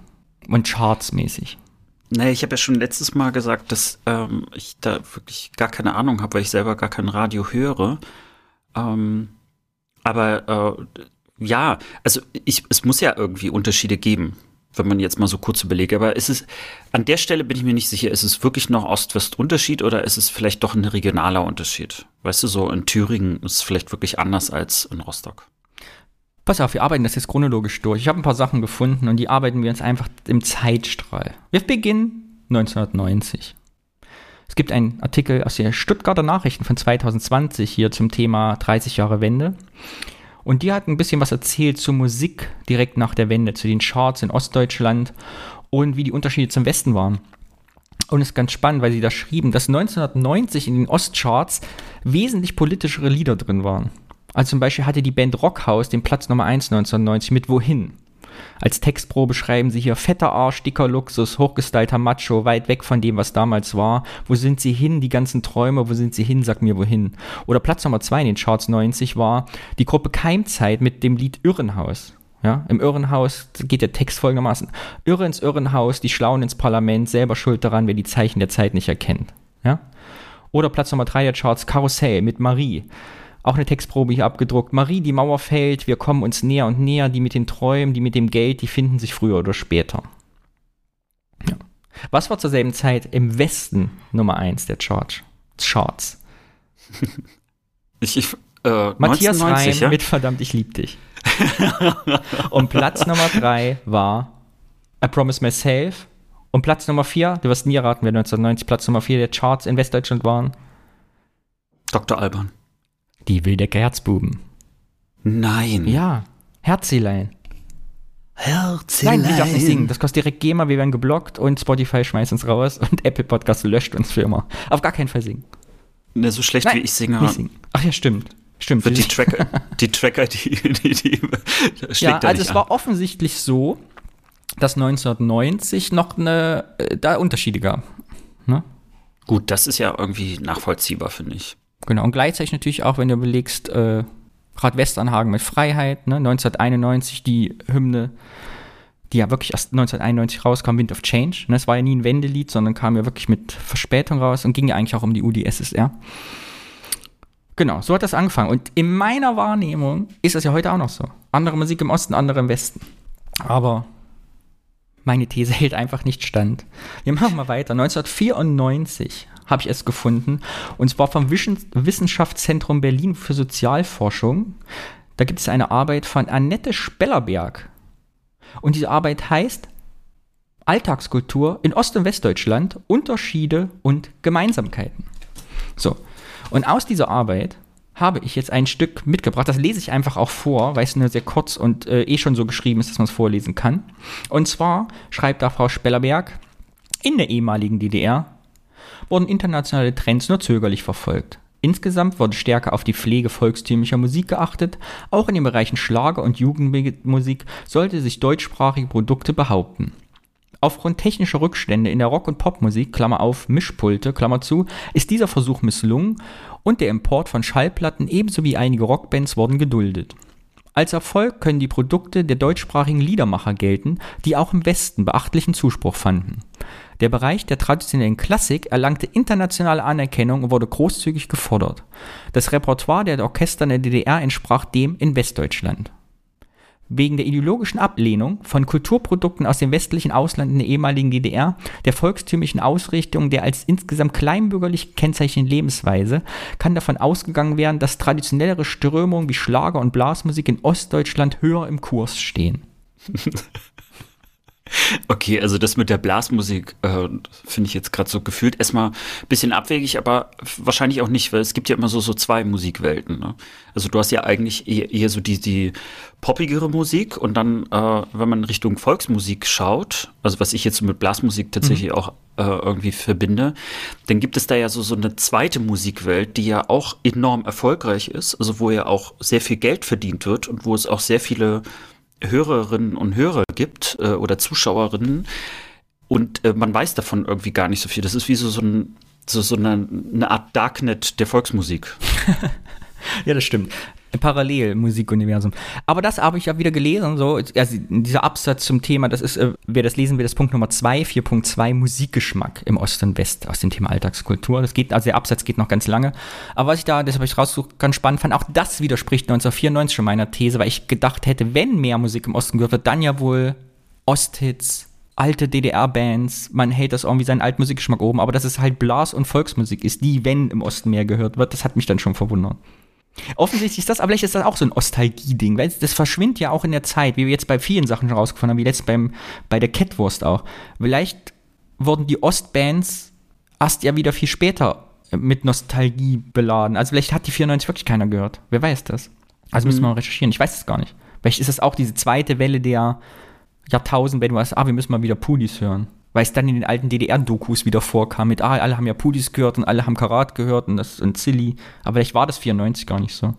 Und chartsmäßig? Nee, ich habe ja schon letztes Mal gesagt, dass ähm, ich da wirklich gar keine Ahnung habe, weil ich selber gar kein Radio höre. Ähm, aber äh, ja, also ich, es muss ja irgendwie Unterschiede geben, wenn man jetzt mal so kurz überlegt. Aber ist es, an der Stelle bin ich mir nicht sicher, ist es wirklich noch Ost-West-Unterschied oder ist es vielleicht doch ein regionaler Unterschied? Weißt du, so in Thüringen ist es vielleicht wirklich anders als in Rostock. Pass auf, wir arbeiten das jetzt chronologisch durch. Ich habe ein paar Sachen gefunden und die arbeiten wir uns einfach im Zeitstrahl. Wir beginnen 1990. Es gibt einen Artikel aus den Stuttgarter Nachrichten von 2020 hier zum Thema 30 Jahre Wende. Und die hat ein bisschen was erzählt zur Musik direkt nach der Wende, zu den Charts in Ostdeutschland und wie die Unterschiede zum Westen waren. Und es ist ganz spannend, weil sie da schrieben, dass 1990 in den Ostcharts wesentlich politischere Lieder drin waren. Also zum Beispiel hatte die Band Rockhaus den Platz Nummer 1 1990 mit Wohin. Als Textprobe schreiben sie hier fetter Arsch, dicker Luxus, hochgestylter Macho, weit weg von dem, was damals war. Wo sind sie hin, die ganzen Träume, wo sind sie hin, sag mir wohin. Oder Platz Nummer zwei in den Charts 90 war die Gruppe Keimzeit mit dem Lied Irrenhaus. Ja, im Irrenhaus geht der Text folgendermaßen. Irre ins Irrenhaus, die Schlauen ins Parlament, selber schuld daran, wer die Zeichen der Zeit nicht erkennt. Ja? Oder Platz Nummer drei der Charts Karussell mit Marie. Auch eine Textprobe hier abgedruckt. Marie, die Mauer fällt, wir kommen uns näher und näher, die mit den Träumen, die mit dem Geld, die finden sich früher oder später. Ja. Was war zur selben Zeit im Westen Nummer eins der Charts? <laughs> Charts. Ich, ich, äh, Matthias 1990, Reim ja? mit Verdammt, ich lieb dich. <laughs> und Platz Nummer drei war I Promise Myself. Und Platz Nummer vier, du wirst nie erraten, wer 1990 Platz Nummer vier der Charts in Westdeutschland waren. Dr. Alban. Die Wildecker Herzbuben. Nein. Ja, Herzilein. Herzelein. Nein, die darf nicht singen. Das kostet direkt GEMA, wir werden geblockt und Spotify schmeißt uns raus und <laughs> Apple Podcast löscht uns für immer. Auf gar keinen Fall singen. Ne, so schlecht Nein, wie ich singe, Nicht singen. Ach ja, stimmt. Stimmt. wird die <laughs> Tracker, die Tracker, die, die, die ja, also es war offensichtlich so, dass 1990 noch eine, äh, da Unterschiede gab. Ne? an. Gut, das ist ja irgendwie nachvollziehbar, finde ich. Genau, und gleichzeitig natürlich auch, wenn du überlegst, äh, Rad Westernhagen mit Freiheit, ne? 1991 die Hymne, die ja wirklich erst 1991 rauskam, Wind of Change. Ne? Es war ja nie ein Wendelied, sondern kam ja wirklich mit Verspätung raus und ging ja eigentlich auch um die UdSSR. Genau, so hat das angefangen. Und in meiner Wahrnehmung ist das ja heute auch noch so. Andere Musik im Osten, andere im Westen. Aber meine These <laughs> hält einfach nicht stand. Wir machen mal weiter. 1994 habe ich es gefunden. Und zwar vom Wissenschaftszentrum Berlin für Sozialforschung. Da gibt es eine Arbeit von Annette Spellerberg. Und diese Arbeit heißt Alltagskultur in Ost- und Westdeutschland, Unterschiede und Gemeinsamkeiten. So. Und aus dieser Arbeit habe ich jetzt ein Stück mitgebracht. Das lese ich einfach auch vor, weil es nur sehr kurz und äh, eh schon so geschrieben ist, dass man es vorlesen kann. Und zwar schreibt da Frau Spellerberg, in der ehemaligen DDR wurden internationale Trends nur zögerlich verfolgt. Insgesamt wurde stärker auf die Pflege volkstümlicher Musik geachtet. Auch in den Bereichen Schlager und Jugendmusik sollte sich deutschsprachige Produkte behaupten. Aufgrund technischer Rückstände in der Rock- und Popmusik, Klammer auf, Mischpulte, Klammer zu, ist dieser Versuch misslungen und der Import von Schallplatten ebenso wie einige Rockbands wurden geduldet. Als Erfolg können die Produkte der deutschsprachigen Liedermacher gelten, die auch im Westen beachtlichen Zuspruch fanden. Der Bereich der traditionellen Klassik erlangte internationale Anerkennung und wurde großzügig gefordert. Das Repertoire der Orchester in der DDR entsprach dem in Westdeutschland. Wegen der ideologischen Ablehnung von Kulturprodukten aus dem westlichen Ausland in der ehemaligen DDR, der volkstümlichen Ausrichtung der als insgesamt kleinbürgerlich gekennzeichneten Lebensweise, kann davon ausgegangen werden, dass traditionellere Strömungen wie Schlager und Blasmusik in Ostdeutschland höher im Kurs stehen. <laughs> Okay, also das mit der Blasmusik äh, finde ich jetzt gerade so gefühlt erstmal ein bisschen abwegig, aber wahrscheinlich auch nicht, weil es gibt ja immer so, so zwei Musikwelten. Ne? Also du hast ja eigentlich eher, eher so die, die poppigere Musik und dann, äh, wenn man Richtung Volksmusik schaut, also was ich jetzt so mit Blasmusik tatsächlich auch äh, irgendwie verbinde, dann gibt es da ja so, so eine zweite Musikwelt, die ja auch enorm erfolgreich ist, also wo ja auch sehr viel Geld verdient wird und wo es auch sehr viele Hörerinnen und Hörer gibt äh, oder Zuschauerinnen und äh, man weiß davon irgendwie gar nicht so viel. Das ist wie so, so, ein, so, so eine, eine Art Darknet der Volksmusik. <laughs> Ja, das stimmt. Parallel Musikuniversum. Aber das habe ich ja wieder gelesen, so, also dieser Absatz zum Thema, das ist, äh, wer das lesen will, das Punkt Nummer 2, 4.2, Musikgeschmack im Ost und West aus dem Thema Alltagskultur. Das geht, also der Absatz geht noch ganz lange. Aber was ich da, das habe ich rausgesucht, ganz spannend fand, auch das widerspricht 1994 schon meiner These, weil ich gedacht hätte, wenn mehr Musik im Osten gehört wird, dann ja wohl Osthits, alte DDR-Bands, man hält das irgendwie seinen alten Musikgeschmack oben, aber dass es halt Blas- und Volksmusik ist, die, wenn im Osten mehr gehört wird, das hat mich dann schon verwundert. Offensichtlich ist das, aber vielleicht ist das auch so ein Nostalgie-Ding, weil das verschwindet ja auch in der Zeit, wie wir jetzt bei vielen Sachen schon rausgefunden haben, wie letztens beim, bei der Catwurst auch. Vielleicht wurden die Ostbands erst ja wieder viel später mit Nostalgie beladen. Also vielleicht hat die 94 wirklich keiner gehört. Wer weiß das? Also müssen wir mal recherchieren. Ich weiß es gar nicht. Vielleicht ist das auch diese zweite Welle der Jahrtausend, wenn du hast, ah, wir müssen mal wieder Pudis hören. Weil es dann in den alten DDR-Dokus wieder vorkam mit, ah, alle haben ja Pudis gehört und alle haben Karat gehört und das und Silly. Aber vielleicht war das 94 gar nicht so.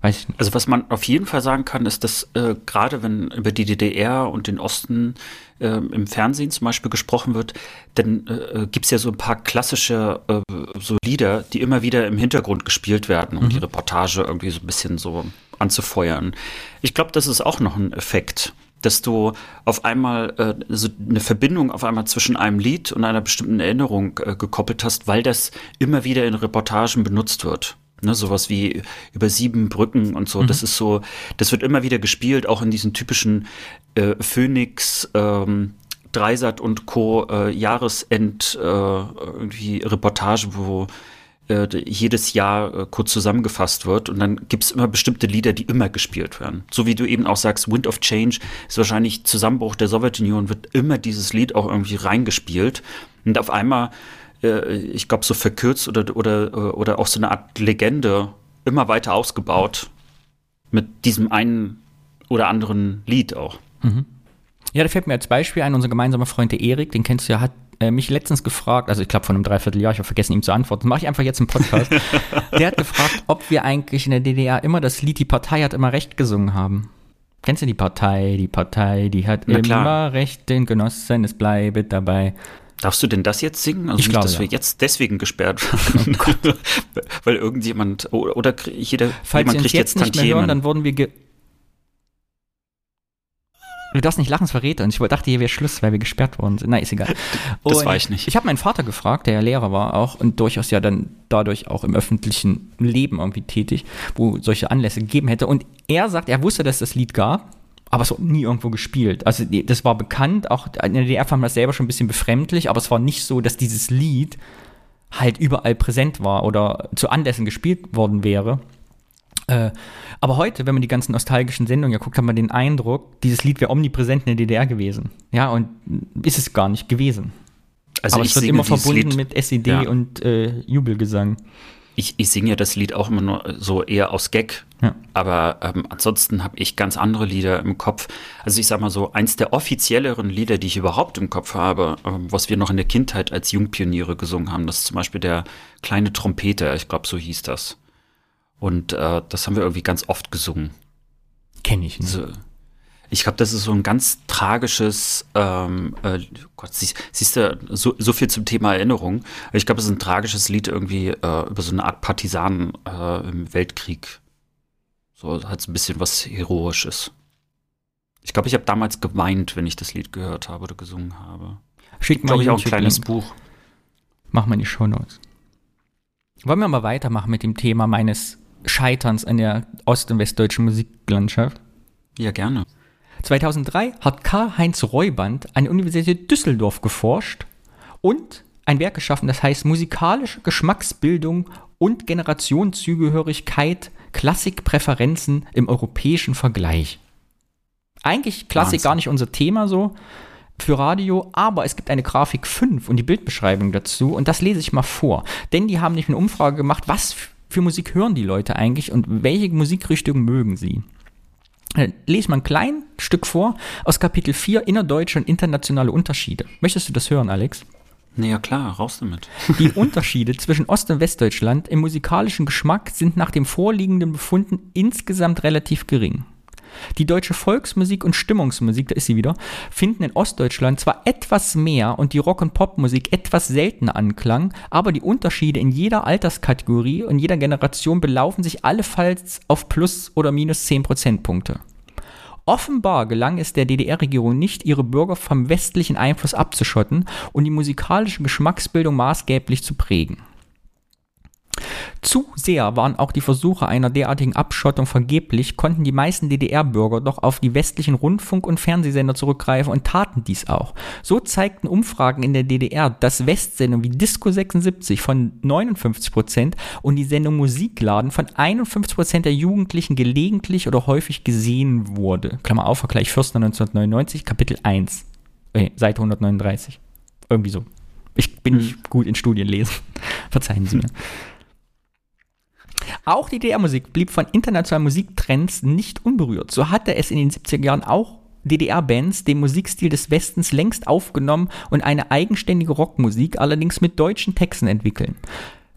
Weiß ich nicht. Also was man auf jeden Fall sagen kann, ist, dass äh, gerade wenn über die DDR und den Osten äh, im Fernsehen zum Beispiel gesprochen wird, dann äh, gibt es ja so ein paar klassische äh, so Lieder, die immer wieder im Hintergrund gespielt werden, um mhm. die Reportage irgendwie so ein bisschen so anzufeuern. Ich glaube, das ist auch noch ein Effekt dass du auf einmal äh, so eine Verbindung auf einmal zwischen einem Lied und einer bestimmten Erinnerung äh, gekoppelt hast, weil das immer wieder in Reportagen benutzt wird. Ne, sowas wie über sieben Brücken und so. Mhm. Das ist so, das wird immer wieder gespielt, auch in diesen typischen äh, Phoenix, ähm, Dreisat und Co. Äh, Jahresend äh, irgendwie Reportage, wo jedes Jahr äh, kurz zusammengefasst wird und dann gibt es immer bestimmte Lieder, die immer gespielt werden. So wie du eben auch sagst, Wind of Change ist wahrscheinlich Zusammenbruch der Sowjetunion, wird immer dieses Lied auch irgendwie reingespielt und auf einmal äh, ich glaube, so verkürzt oder, oder, oder auch so eine Art Legende immer weiter ausgebaut mit diesem einen oder anderen Lied auch. Mhm. Ja, da fällt mir als Beispiel ein, unser gemeinsamer Freund der Erik, den kennst du ja, hat äh, mich letztens gefragt, also ich glaube von einem Dreivierteljahr, ich habe vergessen ihm zu antworten, mache ich einfach jetzt im Podcast. <laughs> der hat gefragt, ob wir eigentlich in der DDR immer das Lied Die Partei hat immer recht gesungen haben. Kennst du die Partei? Die Partei, die hat immer recht, den Genossen, es bleibe dabei. Darfst du denn das jetzt singen? Also ich nicht, glaube, dass ja. wir jetzt deswegen gesperrt <laughs> werden, oh <laughs> weil irgendjemand oder, jeder Falls jemand kriegt jetzt, jetzt nicht mehr hören, dann wurden wir ge Du darfst nicht lachen, es verrät uns. Ich dachte, hier wäre Schluss, weil wir gesperrt worden sind. Nein, ist egal. <laughs> das war ich nicht. Ich habe meinen Vater gefragt, der ja Lehrer war auch und durchaus ja dann dadurch auch im öffentlichen Leben irgendwie tätig, wo solche Anlässe gegeben hätte. Und er sagt, er wusste, dass es das Lied gab aber es wurde nie irgendwo gespielt. Also das war bekannt, auch in der DDR fand man das selber schon ein bisschen befremdlich, aber es war nicht so, dass dieses Lied halt überall präsent war oder zu Anlässen gespielt worden wäre. Äh, aber heute, wenn man die ganzen nostalgischen Sendungen ja guckt, hat man den Eindruck, dieses Lied wäre omnipräsent in der DDR gewesen. Ja, und ist es gar nicht gewesen. Also aber es wird immer verbunden Lied, mit SED ja. und äh, Jubelgesang ich, ich singe ja das Lied auch immer nur so eher aus Gag, ja. aber ähm, ansonsten habe ich ganz andere Lieder im Kopf. Also ich sag mal so, eins der offizielleren Lieder, die ich überhaupt im Kopf habe, ähm, was wir noch in der Kindheit als Jungpioniere gesungen haben, das ist zum Beispiel der kleine Trompeter, ich glaube, so hieß das. Und äh, das haben wir irgendwie ganz oft gesungen. Kenne ich nicht. So, ich glaube, das ist so ein ganz tragisches, ähm, äh, Gott, sie, siehst du, so, so viel zum Thema Erinnerung. Ich glaube, es ist ein tragisches Lied irgendwie äh, über so eine Art Partisanen äh, im Weltkrieg. So hat es ein bisschen was Heroisches. Ich glaube, ich habe damals geweint, wenn ich das Lied gehört habe oder gesungen habe. Schickt mal ich auch ein kleines Buch. Mach mal die Show Notes. Wollen wir mal weitermachen mit dem Thema meines Scheiterns in der ost- und westdeutschen Musiklandschaft? Ja, gerne. 2003 hat Karl-Heinz Reuband an der Universität Düsseldorf geforscht und ein Werk geschaffen, das heißt Musikalische Geschmacksbildung und Generationenzugehörigkeit, Klassikpräferenzen im europäischen Vergleich. Eigentlich Klassik Wahnsinn. gar nicht unser Thema so für Radio, aber es gibt eine Grafik 5 und die Bildbeschreibung dazu und das lese ich mal vor. Denn die haben nicht eine Umfrage gemacht, was für Musik hören die Leute eigentlich und welche Musikrichtung mögen sie. Äh, lese mal ein kleines Stück vor aus Kapitel 4 Innerdeutsche und internationale Unterschiede. Möchtest du das hören, Alex? Naja, klar, raus damit. <laughs> Die Unterschiede zwischen Ost- und Westdeutschland im musikalischen Geschmack sind nach dem vorliegenden Befunden insgesamt relativ gering. Die deutsche Volksmusik und Stimmungsmusik, da ist sie wieder, finden in Ostdeutschland zwar etwas mehr und die Rock- und Popmusik etwas seltener Anklang, aber die Unterschiede in jeder Alterskategorie und jeder Generation belaufen sich allenfalls auf plus oder minus 10 Prozentpunkte. Offenbar gelang es der DDR-Regierung nicht, ihre Bürger vom westlichen Einfluss abzuschotten und die musikalische Geschmacksbildung maßgeblich zu prägen. Zu sehr waren auch die Versuche einer derartigen Abschottung vergeblich, konnten die meisten DDR-Bürger doch auf die westlichen Rundfunk- und Fernsehsender zurückgreifen und taten dies auch. So zeigten Umfragen in der DDR, dass Westsendungen wie Disco 76 von 59 Prozent und die Sendung Musikladen von 51 Prozent der Jugendlichen gelegentlich oder häufig gesehen wurde. Klammer auf, Vergleich Fürster 1999, Kapitel 1, äh, Seite 139. Irgendwie so. Ich bin nicht hm. gut in Studien lesen. <laughs> Verzeihen Sie mir. Auch die DDR-Musik blieb von internationalen Musiktrends nicht unberührt. So hatte es in den 70er Jahren auch DDR-Bands den Musikstil des Westens längst aufgenommen und eine eigenständige Rockmusik allerdings mit deutschen Texten entwickeln.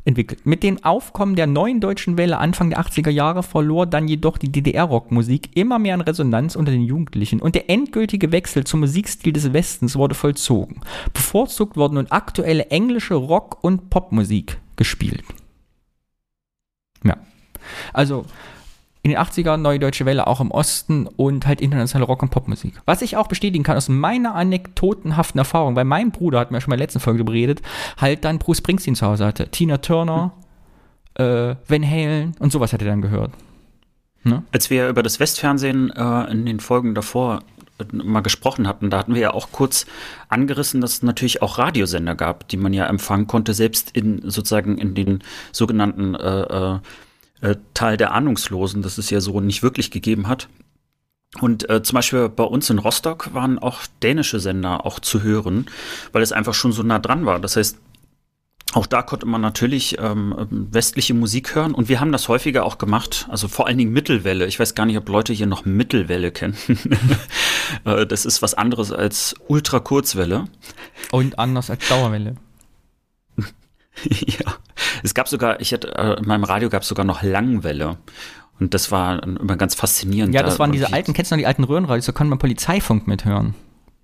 entwickelt. Mit dem Aufkommen der neuen deutschen Welle Anfang der 80er Jahre verlor dann jedoch die DDR-Rockmusik immer mehr an Resonanz unter den Jugendlichen und der endgültige Wechsel zum Musikstil des Westens wurde vollzogen. Bevorzugt wurden nun aktuelle englische Rock- und Popmusik gespielt. Ja. Also in den 80ern Neue Deutsche Welle auch im Osten und halt internationale Rock- und Popmusik. Was ich auch bestätigen kann aus meiner anekdotenhaften Erfahrung, weil mein Bruder, hat mir schon mal in der letzten Folge beredet, halt dann Bruce Springsteen zu Hause hatte. Tina Turner, hm. äh, Van Halen und sowas hat er dann gehört. Ne? Als wir über das Westfernsehen äh, in den Folgen davor äh, mal gesprochen hatten, da hatten wir ja auch kurz angerissen, dass es natürlich auch Radiosender gab, die man ja empfangen konnte, selbst in sozusagen in den sogenannten äh, äh Teil der Ahnungslosen, das es ja so nicht wirklich gegeben hat. Und äh, zum Beispiel bei uns in Rostock waren auch dänische Sender auch zu hören, weil es einfach schon so nah dran war. Das heißt, auch da konnte man natürlich ähm, westliche Musik hören und wir haben das häufiger auch gemacht, also vor allen Dingen Mittelwelle. Ich weiß gar nicht, ob Leute hier noch Mittelwelle kennen. <laughs> Äh, das ist was anderes als Ultrakurzwelle. Und anders als Dauerwelle. <laughs> ja. Es gab sogar, ich hatte, äh, in meinem Radio gab es sogar noch Langwelle. Und das war immer ganz faszinierend. Ja, das waren diese alten, kennst du noch die alten Röhrenradios, da konnte man Polizeifunk mithören.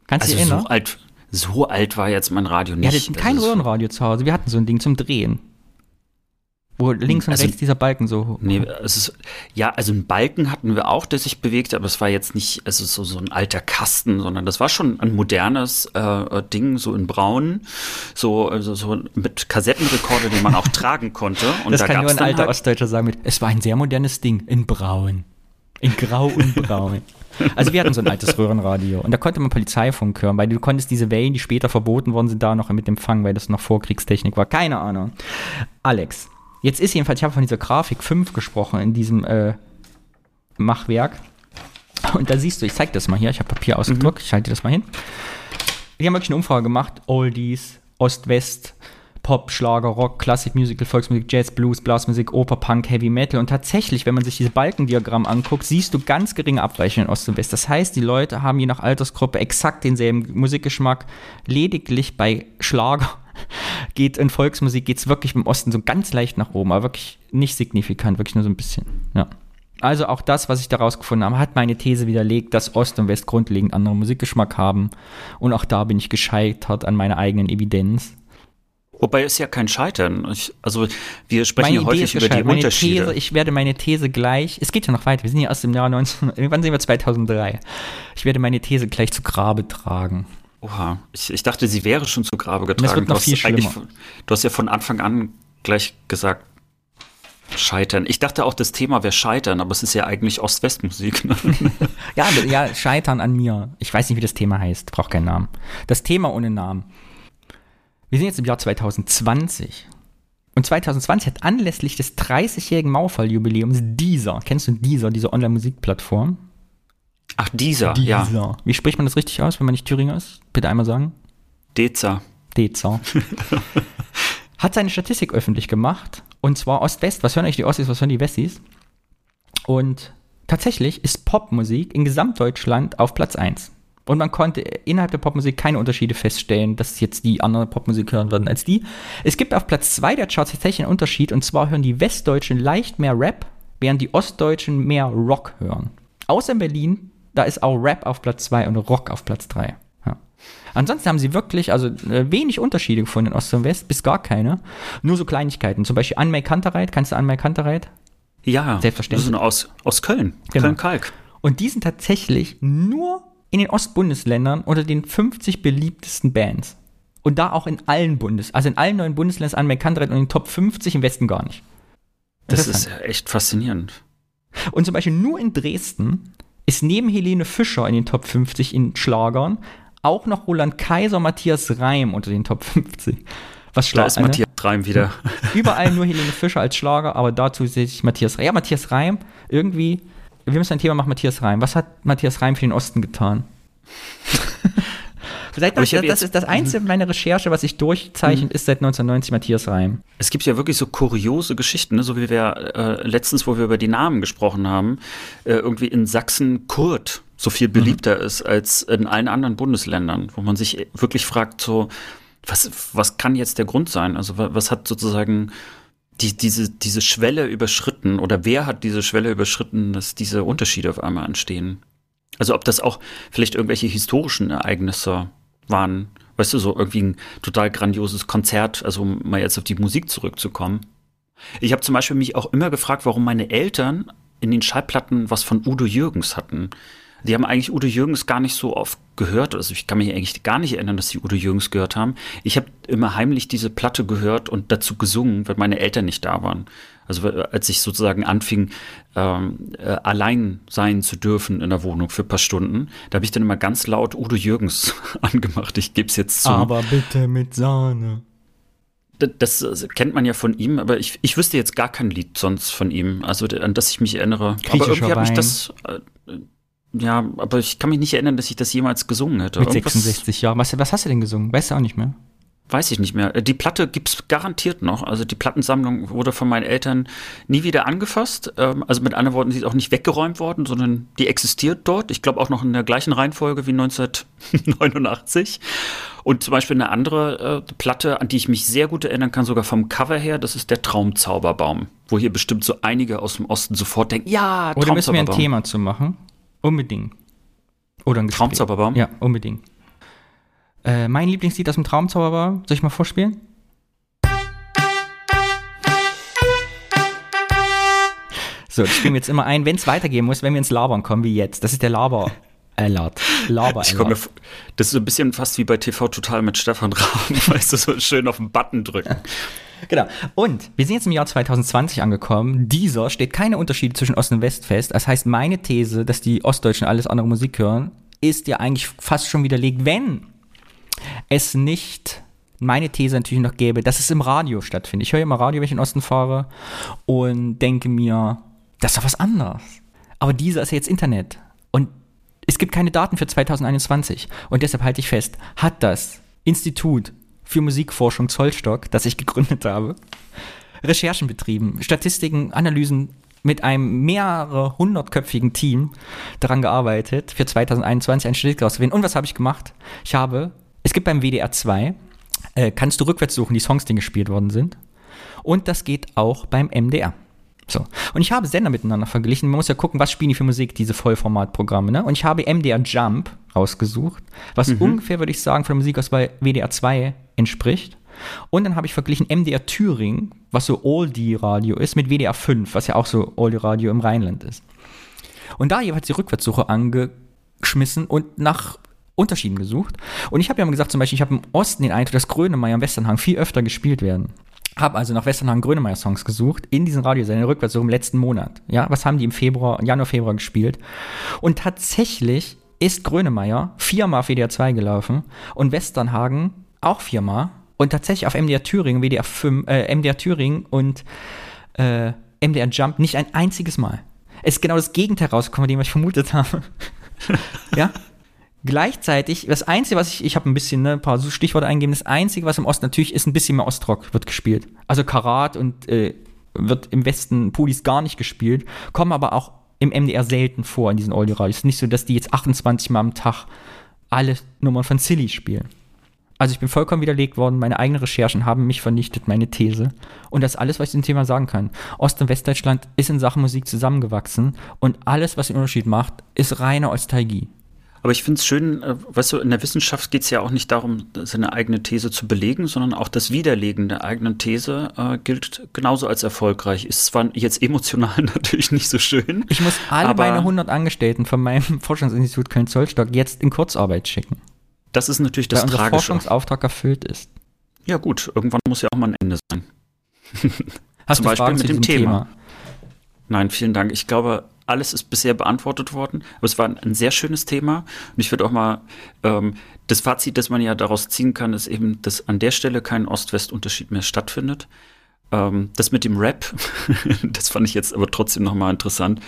Kannst du also dich erinnern? So alt, so alt war jetzt mein Radio nicht. Wir hatten kein Röhrenradio zu Hause, wir hatten so ein Ding zum Drehen. Wo links und also, rechts dieser Balken so. Nee, es ist, ja, also einen Balken hatten wir auch, der sich bewegte, aber es war jetzt nicht, also so, so ein alter Kasten, sondern das war schon ein modernes äh, Ding, so in braun, so, also so mit Kassettenrekorder, den man auch <laughs> tragen konnte. Und das da kann nur ein alter halt Ostdeutscher sagen mit, es war ein sehr modernes Ding, in braun. In grau und braun. Also wir hatten so ein altes Röhrenradio und da konnte man Polizeifunk hören, weil du konntest diese Wellen, die später verboten worden sind, da noch mit Empfang, weil das noch Vorkriegstechnik war. Keine Ahnung. Alex, Jetzt ist jedenfalls, ich habe von dieser Grafik 5 gesprochen in diesem äh, Machwerk. Und da siehst du, ich zeige das mal hier, ich habe Papier ausgedruckt, mhm. ich halte das mal hin. Die haben wirklich eine Umfrage gemacht, Oldies, Ost-West, Pop, Schlager, Rock, Klassik, Musical, Volksmusik, Jazz, Blues, Blasmusik, Oper, Punk, Heavy Metal. Und tatsächlich, wenn man sich dieses Balkendiagramm anguckt, siehst du ganz geringe Abweichungen in Ost und West. Das heißt, die Leute haben je nach Altersgruppe exakt denselben Musikgeschmack. Lediglich bei Schlager geht in Volksmusik geht es wirklich im Osten so ganz leicht nach oben, aber wirklich nicht signifikant, wirklich nur so ein bisschen. Ja. Also auch das, was ich daraus gefunden habe, hat meine These widerlegt, dass Ost und West grundlegend anderen Musikgeschmack haben. Und auch da bin ich gescheitert an meiner eigenen Evidenz. Wobei es ja kein Scheitern. Ich, also wir sprechen ja häufig über die meine Unterschiede. These, ich werde meine These gleich, es geht ja noch weiter, wir sind ja erst im Jahr 19, irgendwann <laughs> sind wir 2003. Ich werde meine These gleich zu Grabe tragen. Oha, ich, ich dachte, sie wäre schon zu Grabe getragen. Das wird noch viel schlimmer. Du hast ja von Anfang an gleich gesagt, Scheitern. Ich dachte auch, das Thema wäre Scheitern, aber es ist ja eigentlich Ost-West-Musik. Ne? <laughs> ja, ja, Scheitern an mir. Ich weiß nicht, wie das Thema heißt. Braucht keinen Namen. Das Thema ohne Namen. Wir sind jetzt im Jahr 2020. Und 2020 hat anlässlich des 30-jährigen Mauerfall-Jubiläums dieser, kennst du dieser, diese Online-Musikplattform? Ach, dieser, dieser, ja. Wie spricht man das richtig aus, wenn man nicht Thüringer ist? Bitte einmal sagen. Deza. Deza. <laughs> Hat seine Statistik öffentlich gemacht. Und zwar Ost-West. Was hören eigentlich die Ossis, was hören die Wessis? Und tatsächlich ist Popmusik in Gesamtdeutschland auf Platz 1. Und man konnte innerhalb der Popmusik keine Unterschiede feststellen, dass jetzt die andere Popmusik hören würden als die. Es gibt auf Platz 2 der Charts tatsächlich einen Unterschied. Und zwar hören die Westdeutschen leicht mehr Rap, während die Ostdeutschen mehr Rock hören. Außer in Berlin da ist auch Rap auf Platz 2 und Rock auf Platz 3. Ja. Ansonsten haben sie wirklich, also äh, wenig Unterschiede gefunden in Ost und West, bis gar keine. Nur so Kleinigkeiten. Zum Beispiel Anmai Kantereit. Kannst du Anmai Kantereit? Ja, selbstverständlich. Das sind aus, aus Köln. Genau. Köln-Kalk. Und die sind tatsächlich nur in den Ostbundesländern unter den 50 beliebtesten Bands. Und da auch in allen Bundes, also in allen neuen Bundesländern ist Anmai Kantereit und in den Top 50 im Westen gar nicht. Das ist echt faszinierend. Und zum Beispiel nur in Dresden ist neben Helene Fischer in den Top 50 in Schlagern auch noch Roland Kaiser, Matthias Reim unter den Top 50. Was Schlag, da ist Matthias Reim wieder. <laughs> Überall nur Helene Fischer als Schlager, aber dazu sehe ich Matthias Reim. Ja, Matthias Reim, irgendwie, wir müssen ein Thema machen, Matthias Reim. Was hat Matthias Reim für den Osten getan? <laughs> Seit das, das ist das einzige meiner Recherche, was sich durchzeichnet, mhm. ist seit 1990 Matthias Reim. Es gibt ja wirklich so kuriose Geschichten, ne? so wie wir äh, letztens, wo wir über die Namen gesprochen haben, äh, irgendwie in Sachsen Kurt so viel beliebter mhm. ist als in allen anderen Bundesländern, wo man sich wirklich fragt, so, was, was kann jetzt der Grund sein? Also was hat sozusagen die, diese, diese Schwelle überschritten oder wer hat diese Schwelle überschritten, dass diese Unterschiede auf einmal entstehen? Also ob das auch vielleicht irgendwelche historischen Ereignisse waren, weißt du, so irgendwie ein total grandioses Konzert, also um mal jetzt auf die Musik zurückzukommen. Ich habe zum Beispiel mich auch immer gefragt, warum meine Eltern in den Schallplatten was von Udo Jürgens hatten. Die haben eigentlich Udo Jürgens gar nicht so oft gehört. Also ich kann mich eigentlich gar nicht erinnern, dass sie Udo Jürgens gehört haben. Ich habe immer heimlich diese Platte gehört und dazu gesungen, weil meine Eltern nicht da waren. Also als ich sozusagen anfing, ähm, äh, allein sein zu dürfen in der Wohnung für ein paar Stunden, da habe ich dann immer ganz laut Udo Jürgens <laughs> angemacht. Ich gebe es jetzt zu. Aber bitte mit Sahne. Das, das, kennt man ja von ihm, aber ich, ich wüsste jetzt gar kein Lied sonst von ihm, also an das ich mich erinnere. Aber irgendwie hat mich das, äh, ja, aber ich kann mich nicht erinnern, dass ich das jemals gesungen hätte. Mit Irgendwas 66 Jahren. Was, was hast du denn gesungen? Weißt du auch nicht mehr? Weiß ich nicht mehr. Die Platte gibt's garantiert noch. Also die Plattensammlung wurde von meinen Eltern nie wieder angefasst. Ähm, also mit anderen Worten, sie ist auch nicht weggeräumt worden, sondern die existiert dort. Ich glaube auch noch in der gleichen Reihenfolge wie 1989. Und zum Beispiel eine andere äh, Platte, an die ich mich sehr gut erinnern kann, sogar vom Cover her, das ist der Traumzauberbaum. Wo hier bestimmt so einige aus dem Osten sofort denken, ja, Traumzauberbaum. Oder müssen wir ein Thema zu machen? Unbedingt. Oder ein Gespräch. Traumzauberbaum? Ja, unbedingt. Äh, mein Lieblingslied aus dem Traumzauberbaum, soll ich mal vorspielen? So, das spielen wir jetzt immer ein, wenn es weitergehen muss, wenn wir ins Labern kommen, wie jetzt. Das ist der Laber. Alert. Laber ich komm, Das ist so ein bisschen fast wie bei TV Total mit Stefan Rahm, <laughs> weißt du, so schön auf den Button drücken. <laughs> Genau. Und wir sind jetzt im Jahr 2020 angekommen. Dieser steht keine Unterschiede zwischen Ost und West fest. Das heißt, meine These, dass die Ostdeutschen alles andere Musik hören, ist ja eigentlich fast schon widerlegt, wenn es nicht meine These natürlich noch gäbe, dass es im Radio stattfindet. Ich höre immer Radio, wenn ich in den Osten fahre und denke mir, das ist doch was anderes. Aber dieser ist ja jetzt Internet. Und es gibt keine Daten für 2021. Und deshalb halte ich fest, hat das Institut für Musikforschung Zollstock, das ich gegründet habe, Recherchen betrieben, Statistiken, Analysen mit einem mehrere hundertköpfigen Team daran gearbeitet, für 2021 ein Statistik auszuwählen. Und was habe ich gemacht? Ich habe, es gibt beim WDR 2, äh, kannst du rückwärts suchen, die Songs, die gespielt worden sind. Und das geht auch beim MDR. So. Und ich habe Sender miteinander verglichen. Man muss ja gucken, was spielen die für Musik, diese Vollformatprogramme. Ne? Und ich habe MDR Jump rausgesucht, was mhm. ungefähr, würde ich sagen, von der Musik aus bei WDR 2 entspricht. Und dann habe ich verglichen MDR Thüringen, was so Oldie-Radio ist, mit WDR 5, was ja auch so Oldie-Radio im Rheinland ist. Und da jeweils die Rückwärtssuche angeschmissen und nach Unterschieden gesucht. Und ich habe ja mal gesagt, zum Beispiel, ich habe im Osten den Eindruck, dass Grönemeyer im Westernhang viel öfter gespielt werden. Habe also nach Westernhagen Grönemeyer Songs gesucht in diesen Radiosendern rückwärts so im letzten Monat. Ja, was haben die im Februar, Januar, Februar gespielt? Und tatsächlich ist Grönemeyer viermal auf WDR 2 gelaufen und Westernhagen auch viermal und tatsächlich auf MDR Thüringen, WDR 5, äh, MDR Thüringen und äh, MDR Jump nicht ein einziges Mal. Es ist genau das Gegenteil rausgekommen, dem ich vermutet habe. <laughs> ja? Gleichzeitig, das Einzige, was ich, ich habe ein bisschen, ne, ein paar Stichworte eingegeben, das Einzige, was im Osten natürlich ist, ein bisschen mehr Ostrock wird gespielt. Also Karat und äh, wird im Westen Pulis gar nicht gespielt, kommen aber auch im MDR selten vor in diesen Oldie-Radios. Nicht so, dass die jetzt 28 Mal am Tag alle Nummern von Silly spielen. Also ich bin vollkommen widerlegt worden, meine eigenen Recherchen haben mich vernichtet, meine These. Und das ist alles, was ich zum Thema sagen kann. Ost- und Westdeutschland ist in Sachen Musik zusammengewachsen und alles, was den Unterschied macht, ist reine Ostalgie. Aber ich finde es schön, äh, weißt du, in der Wissenschaft geht es ja auch nicht darum, seine eigene These zu belegen, sondern auch das Widerlegen der eigenen These äh, gilt genauso als erfolgreich. Ist zwar jetzt emotional <laughs> natürlich nicht so schön. Ich muss alle meine 100 Angestellten von meinem <laughs> Forschungsinstitut Köln-Zollstock jetzt in Kurzarbeit schicken. Das ist natürlich das Weil unser Tragische. Forschungsauftrag erfüllt ist. Ja gut, irgendwann muss ja auch mal ein Ende sein. <laughs> Hast Zum du Beispiel Fragen mit dem Thema. Thema. Nein, vielen Dank. Ich glaube, alles ist bisher beantwortet worden. Aber es war ein, sehr schönes Thema. Und ich würde auch mal, ähm, das Fazit, das man ja daraus ziehen kann, ist eben, dass an der Stelle kein Ost-West-Unterschied mehr stattfindet. Ähm, das mit dem Rap, <laughs> das fand ich jetzt aber trotzdem nochmal interessant.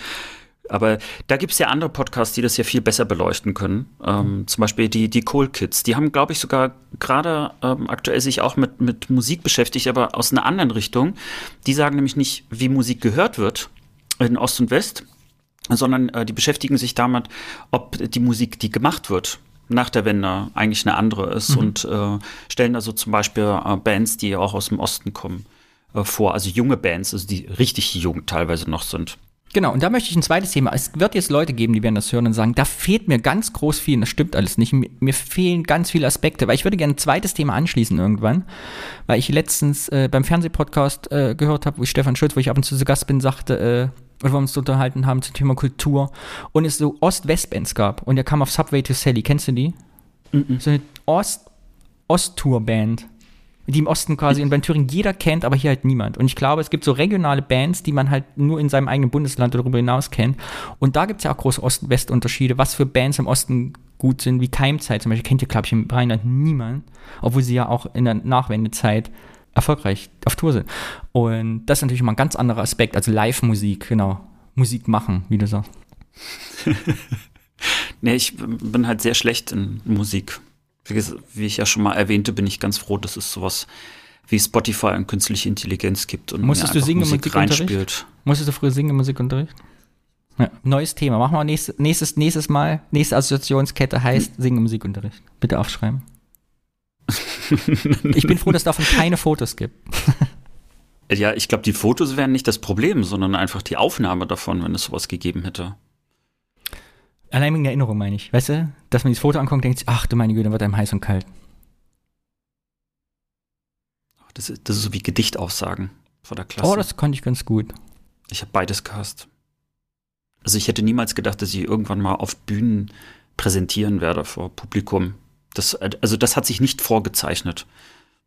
Aber da gibt es ja andere Podcasts, die das ja viel besser beleuchten können. Ähm, zum Beispiel die, die Cool Kids. Die haben, glaube ich, sogar gerade ähm, aktuell sich auch mit, mit Musik beschäftigt, aber aus einer anderen Richtung. Die sagen nämlich nicht, wie Musik gehört wird in Ost und West, sondern äh, die beschäftigen sich damit, ob die Musik, die gemacht wird, nach der Wende eigentlich eine andere ist mhm. und äh, stellen also zum Beispiel äh, Bands, die auch aus dem Osten kommen, äh, vor, also junge Bands, also die richtig jung teilweise noch sind. Genau, und da möchte ich ein zweites Thema. Es wird jetzt Leute geben, die werden das hören und sagen, da fehlt mir ganz groß viel, das stimmt alles nicht. Mir, mir fehlen ganz viele Aspekte, weil ich würde gerne ein zweites Thema anschließen irgendwann, weil ich letztens äh, beim Fernsehpodcast äh, gehört habe, wo ich Stefan Schulz, wo ich ab und zu zu Gast bin, sagte, äh, oder wir uns unterhalten haben zum Thema Kultur und es so Ost-West-Bands gab und der kam auf Subway to Sally. Kennst du die? So eine Ost- Ost-Tour-Band die im Osten quasi und bei Thüringen jeder kennt, aber hier halt niemand. Und ich glaube, es gibt so regionale Bands, die man halt nur in seinem eigenen Bundesland oder darüber hinaus kennt. Und da gibt es ja auch große Ost-West-Unterschiede, was für Bands im Osten gut sind, wie Keimzeit zum Beispiel, kennt ihr, glaube ich, im Rheinland niemand, obwohl sie ja auch in der Nachwendezeit erfolgreich auf Tour sind. Und das ist natürlich mal ein ganz anderer Aspekt, also Live-Musik, genau. Musik machen, wie du sagst. <laughs> nee, ich bin halt sehr schlecht in Musik wie ich ja schon mal erwähnte, bin ich ganz froh, dass es sowas wie Spotify und künstliche Intelligenz gibt und Musstest du singen Musik reinspielt. Musstest du früher singen im Musikunterricht? Ja, neues Thema. Machen wir nächstes, nächstes, nächstes Mal. Nächste Assoziationskette heißt hm. Singen im Musikunterricht. Bitte aufschreiben. Ich bin froh, dass es davon keine Fotos gibt. ja, ich glaube, die Fotos wären nicht das Problem, sondern einfach die Aufnahme davon, wenn es sowas gegeben hätte. Allein wegen der Erinnerung meine ich. Weißt du, dass man dieses Foto anguckt und denkt, ach du meine Güte, wird einem heiß und kalt. Das ist, das ist so wie Gedichtaussagen vor der Klasse. Oh, das konnte ich ganz gut. Ich habe beides gehasst. Also ich hätte niemals gedacht, dass ich irgendwann mal auf Bühnen präsentieren werde vor Publikum. Das, also das hat sich nicht vorgezeichnet.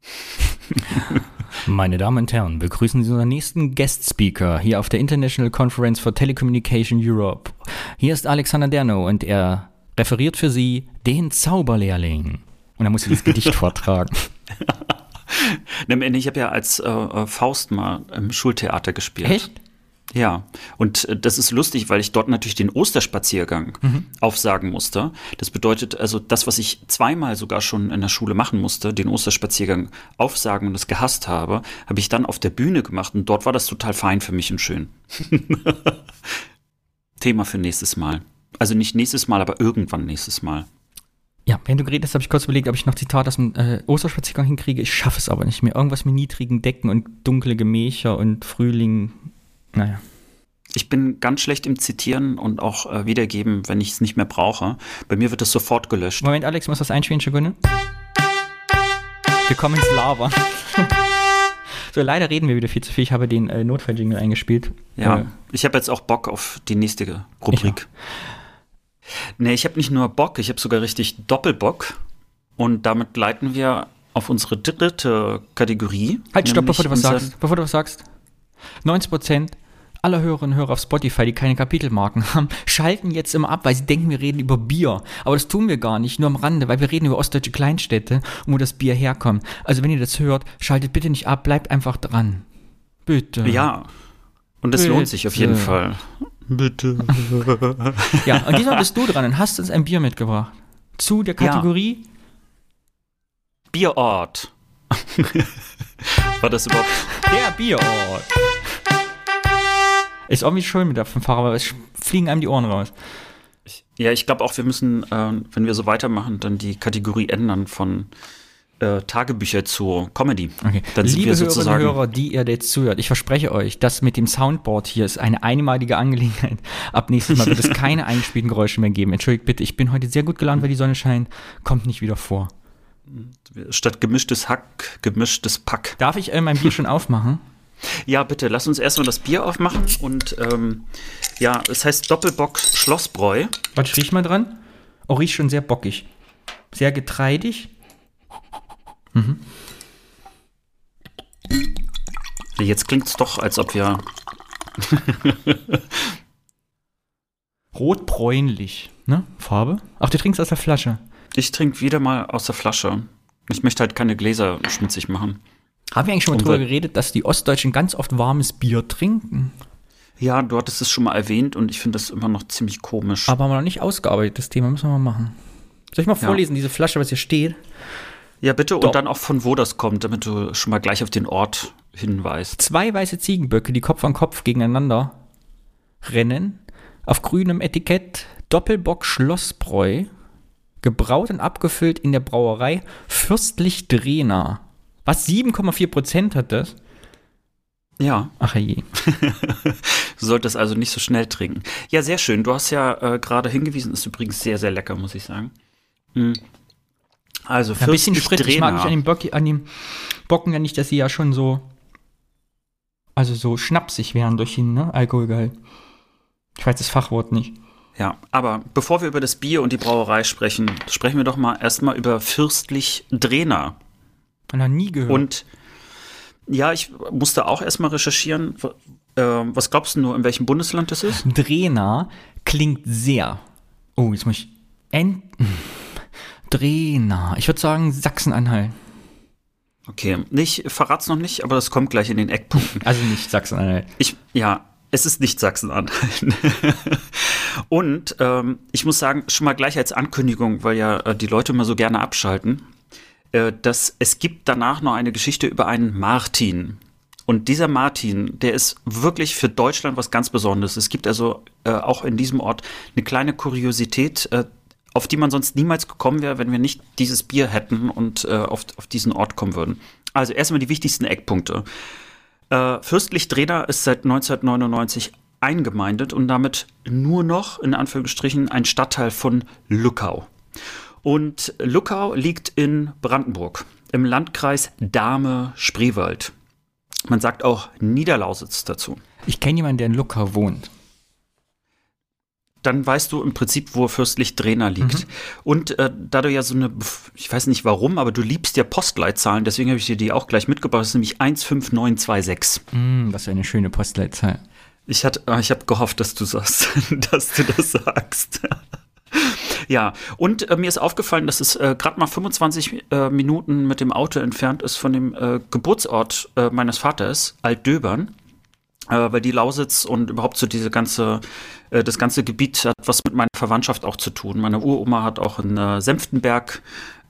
<laughs> Meine Damen und Herren, begrüßen Sie unseren nächsten Guest Speaker hier auf der International Conference for Telecommunication Europe. Hier ist Alexander Derno und er referiert für Sie den Zauberlehrling. Und er muss dieses Gedicht <laughs> vortragen. Ich habe ja als äh, äh, Faust mal im Schultheater gespielt. Echt? Ja, und äh, das ist lustig, weil ich dort natürlich den Osterspaziergang mhm. aufsagen musste. Das bedeutet also, das, was ich zweimal sogar schon in der Schule machen musste, den Osterspaziergang aufsagen und es gehasst habe, habe ich dann auf der Bühne gemacht und dort war das total fein für mich und schön. <laughs> Thema für nächstes Mal. Also nicht nächstes Mal, aber irgendwann nächstes Mal. Ja, wenn du geredet hast, habe ich kurz überlegt, ob ich noch Zitat aus dem äh, Osterspaziergang hinkriege. Ich schaffe es aber nicht mehr. Irgendwas mit niedrigen Decken und dunkle Gemächer und Frühling naja. Ich bin ganz schlecht im Zitieren und auch äh, wiedergeben, wenn ich es nicht mehr brauche. Bei mir wird das sofort gelöscht. Moment, Alex, muss das einspielen, Sekunde? Wir kommen ins Lava. <laughs> so, leider reden wir wieder viel zu viel. Ich habe den äh, Notfall-Jingle eingespielt. Ja, äh, ich habe jetzt auch Bock auf die nächste Rubrik. Ich nee, ich habe nicht nur Bock, ich habe sogar richtig Doppelbock. Und damit leiten wir auf unsere dritte Kategorie. Halt, stopp, bevor du was sagst. Bevor du was sagst. 90 Prozent aller Hörerinnen und Hörer auf Spotify, die keine Kapitelmarken <laughs> haben, schalten jetzt immer ab, weil sie denken, wir reden über Bier. Aber das tun wir gar nicht, nur am Rande, weil wir reden über ostdeutsche Kleinstädte und wo das Bier herkommt. Also wenn ihr das hört, schaltet bitte nicht ab, bleibt einfach dran. Bitte. Ja. Und das lohnt sich auf jeden Fall. Bitte. <laughs> ja, und diesmal bist du dran und hast uns ein Bier mitgebracht. Zu der Kategorie ja. Bierort. <laughs> War das überhaupt? Der Bierort. Ist irgendwie schön mit der Fanfare, aber es fliegen einem die Ohren raus. Ja, ich glaube auch, wir müssen, äh, wenn wir so weitermachen, dann die Kategorie ändern von äh, Tagebücher zu Comedy. Okay. Dann Liebe wir sozusagen Hörer, die ihr jetzt zuhört, ich verspreche euch, das mit dem Soundboard hier ist eine einmalige Angelegenheit. Ab nächstes Mal wird es keine <laughs> eingespielten Geräusche mehr geben. Entschuldigt bitte, ich bin heute sehr gut gelaunt, weil die Sonne scheint. Kommt nicht wieder vor. Statt gemischtes Hack, gemischtes Pack. Darf ich äh, mein Bier schon aufmachen? Ja, bitte, lass uns erstmal das Bier aufmachen. Und ähm, ja, es heißt Doppelbock Schlossbräu. Warte, ich riech mal dran. Oh, riecht schon sehr bockig. Sehr getreidig. Mhm. Jetzt klingt es doch, als ob wir. <laughs> Rotbräunlich, ne? Farbe? Ach, du trinkst aus der Flasche. Ich trinke wieder mal aus der Flasche. Ich möchte halt keine Gläser schmutzig machen. Haben wir eigentlich schon mal drüber geredet, dass die Ostdeutschen ganz oft warmes Bier trinken? Ja, du hattest es schon mal erwähnt und ich finde das immer noch ziemlich komisch. Aber haben wir noch nicht ausgearbeitet, das Thema müssen wir mal machen. Soll ich mal vorlesen, ja. diese Flasche, was hier steht? Ja, bitte, Doch. und dann auch von wo das kommt, damit du schon mal gleich auf den Ort hinweist. Zwei weiße Ziegenböcke, die Kopf an Kopf gegeneinander rennen, auf grünem Etikett Doppelbock Schlossbräu, gebraut und abgefüllt in der Brauerei Fürstlich Drehner. Was 7,4 Prozent hat das? Ja. Ach je. <laughs> du solltest also nicht so schnell trinken. Ja, sehr schön. Du hast ja äh, gerade hingewiesen, ist übrigens sehr, sehr lecker, muss ich sagen. Mhm. Also ein bisschen Sprit. Ich mag mich an dem, Bock, an dem Bocken ja nicht, dass sie ja schon so, also so schnapsig wären durch den ne, Alkoholgehalt. Ich weiß das Fachwort nicht. Ja, aber bevor wir über das Bier und die Brauerei sprechen, sprechen wir doch mal erstmal über Fürstlich Drehner. Noch nie gehört. Und ja, ich musste auch erstmal recherchieren. Äh, was glaubst du nur, in welchem Bundesland das ist? Drehner klingt sehr. Oh, jetzt muss ich. Ent <laughs> Drehner. Ich würde sagen Sachsen-Anhalt. Okay, nicht, verrat's noch nicht, aber das kommt gleich in den Eckpunkten. <laughs> Also nicht Sachsen-Anhalt. Ich, ja, es ist nicht Sachsen-Anhalt. <laughs> Und ähm, ich muss sagen, schon mal gleich als Ankündigung, weil ja äh, die Leute immer so gerne abschalten, dass es gibt danach noch eine Geschichte über einen Martin. Und dieser Martin, der ist wirklich für Deutschland was ganz Besonderes. Es gibt also äh, auch in diesem Ort eine kleine Kuriosität, äh, auf die man sonst niemals gekommen wäre, wenn wir nicht dieses Bier hätten und äh, auf, auf diesen Ort kommen würden. Also erstmal die wichtigsten Eckpunkte. Äh, Fürstlich Drehner ist seit 1999 eingemeindet und damit nur noch, in Anführungsstrichen, ein Stadtteil von Lückau. Und Lückau liegt in Brandenburg im Landkreis Dahme-Spreewald. Man sagt auch Niederlausitz dazu. Ich kenne jemanden, der in Lückau wohnt dann weißt du im Prinzip, wo Fürstlich Drehner liegt. Mhm. Und äh, da du ja so eine, ich weiß nicht warum, aber du liebst ja Postleitzahlen, deswegen habe ich dir die auch gleich mitgebracht. Das ist nämlich 15926. Mm, das ist eine schöne Postleitzahl. Ich, hatte, ah, ich habe gehofft, dass du sagst, <laughs> dass du das sagst. Ja, und äh, mir ist aufgefallen, dass es äh, gerade mal 25 äh, Minuten mit dem Auto entfernt ist von dem äh, Geburtsort äh, meines Vaters, Altdöbern äh, weil die Lausitz und überhaupt so diese ganze, äh, das ganze Gebiet hat was mit meiner Verwandtschaft auch zu tun. Meine Uroma hat auch in äh, Senftenberg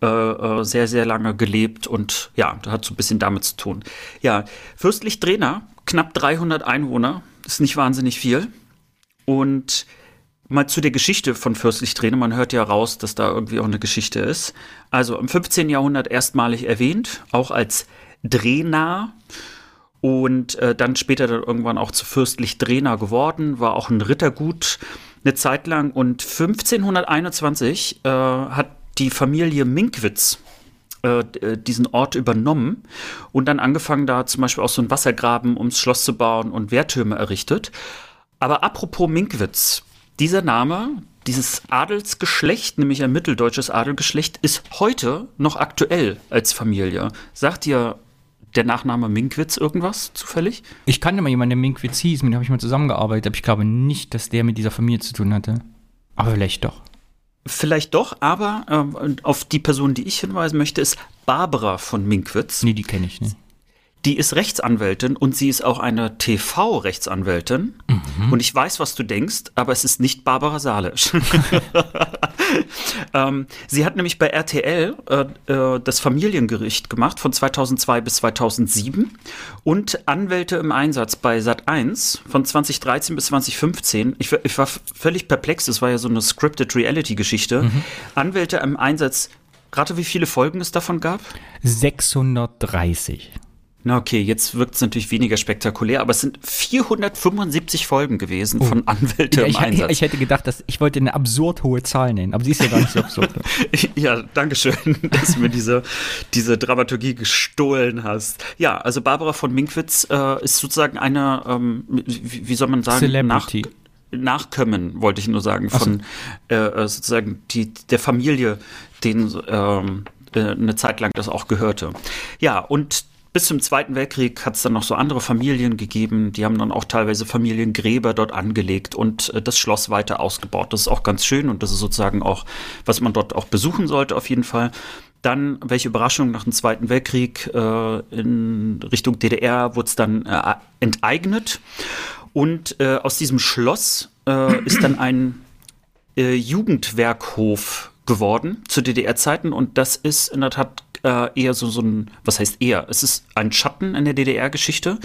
äh, äh, sehr, sehr lange gelebt und ja, das hat so ein bisschen damit zu tun. Ja, Fürstlich Drehner, knapp 300 Einwohner, ist nicht wahnsinnig viel. Und mal zu der Geschichte von Fürstlich Drehner. Man hört ja raus, dass da irgendwie auch eine Geschichte ist. Also im 15. Jahrhundert erstmalig erwähnt, auch als Drehnar und äh, dann später dann irgendwann auch zu fürstlich Drehner geworden, war auch ein Rittergut eine Zeit lang und 1521 äh, hat die Familie Minkwitz äh, äh, diesen Ort übernommen und dann angefangen, da zum Beispiel auch so einen Wassergraben ums Schloss zu bauen und Wehrtürme errichtet. Aber apropos Minkwitz, dieser Name, dieses Adelsgeschlecht, nämlich ein mitteldeutsches Adelgeschlecht, ist heute noch aktuell als Familie. Sagt ihr der Nachname Minkwitz irgendwas zufällig? Ich kannte mal jemanden, der Minkwitz hieß, mit dem habe ich mal zusammengearbeitet, aber ich glaube nicht, dass der mit dieser Familie zu tun hatte. Aber vielleicht doch. Vielleicht doch, aber äh, auf die Person, die ich hinweisen möchte, ist Barbara von Minkwitz. Nee, die kenne ich nicht. Die ist Rechtsanwältin und sie ist auch eine TV-Rechtsanwältin. Mhm. Und ich weiß, was du denkst, aber es ist nicht Barbara Salisch. <laughs> ähm, sie hat nämlich bei RTL äh, äh, das Familiengericht gemacht von 2002 bis 2007 und Anwälte im Einsatz bei Sat1 von 2013 bis 2015. Ich, ich war völlig perplex, das war ja so eine Scripted Reality-Geschichte. Mhm. Anwälte im Einsatz. Rate, wie viele Folgen es davon gab? 630. Na okay, jetzt wirkt es natürlich weniger spektakulär, aber es sind 475 Folgen gewesen oh. von Anwälte ja, im ich, Einsatz. Ich hätte gedacht, dass ich wollte eine absurd hohe Zahl nennen, aber sie ist ja gar nicht so absurd. <laughs> ja, danke schön, <laughs> dass du mir diese, diese Dramaturgie gestohlen hast. Ja, also Barbara von Minkwitz äh, ist sozusagen eine, ähm, wie, wie, soll man sagen, Celebrity. Nach, Nachkommen, wollte ich nur sagen, von so. äh, äh, sozusagen die, der Familie, denen ähm, äh, eine Zeit lang das auch gehörte. Ja, und bis zum Zweiten Weltkrieg hat es dann noch so andere Familien gegeben, die haben dann auch teilweise Familiengräber dort angelegt und äh, das Schloss weiter ausgebaut. Das ist auch ganz schön und das ist sozusagen auch, was man dort auch besuchen sollte auf jeden Fall. Dann, welche Überraschung, nach dem Zweiten Weltkrieg äh, in Richtung DDR wurde es dann äh, enteignet. Und äh, aus diesem Schloss äh, ist dann ein äh, Jugendwerkhof geworden zu DDR-Zeiten und das ist in der Tat äh, eher so, so ein, was heißt eher? Es ist ein Schatten in der DDR-Geschichte.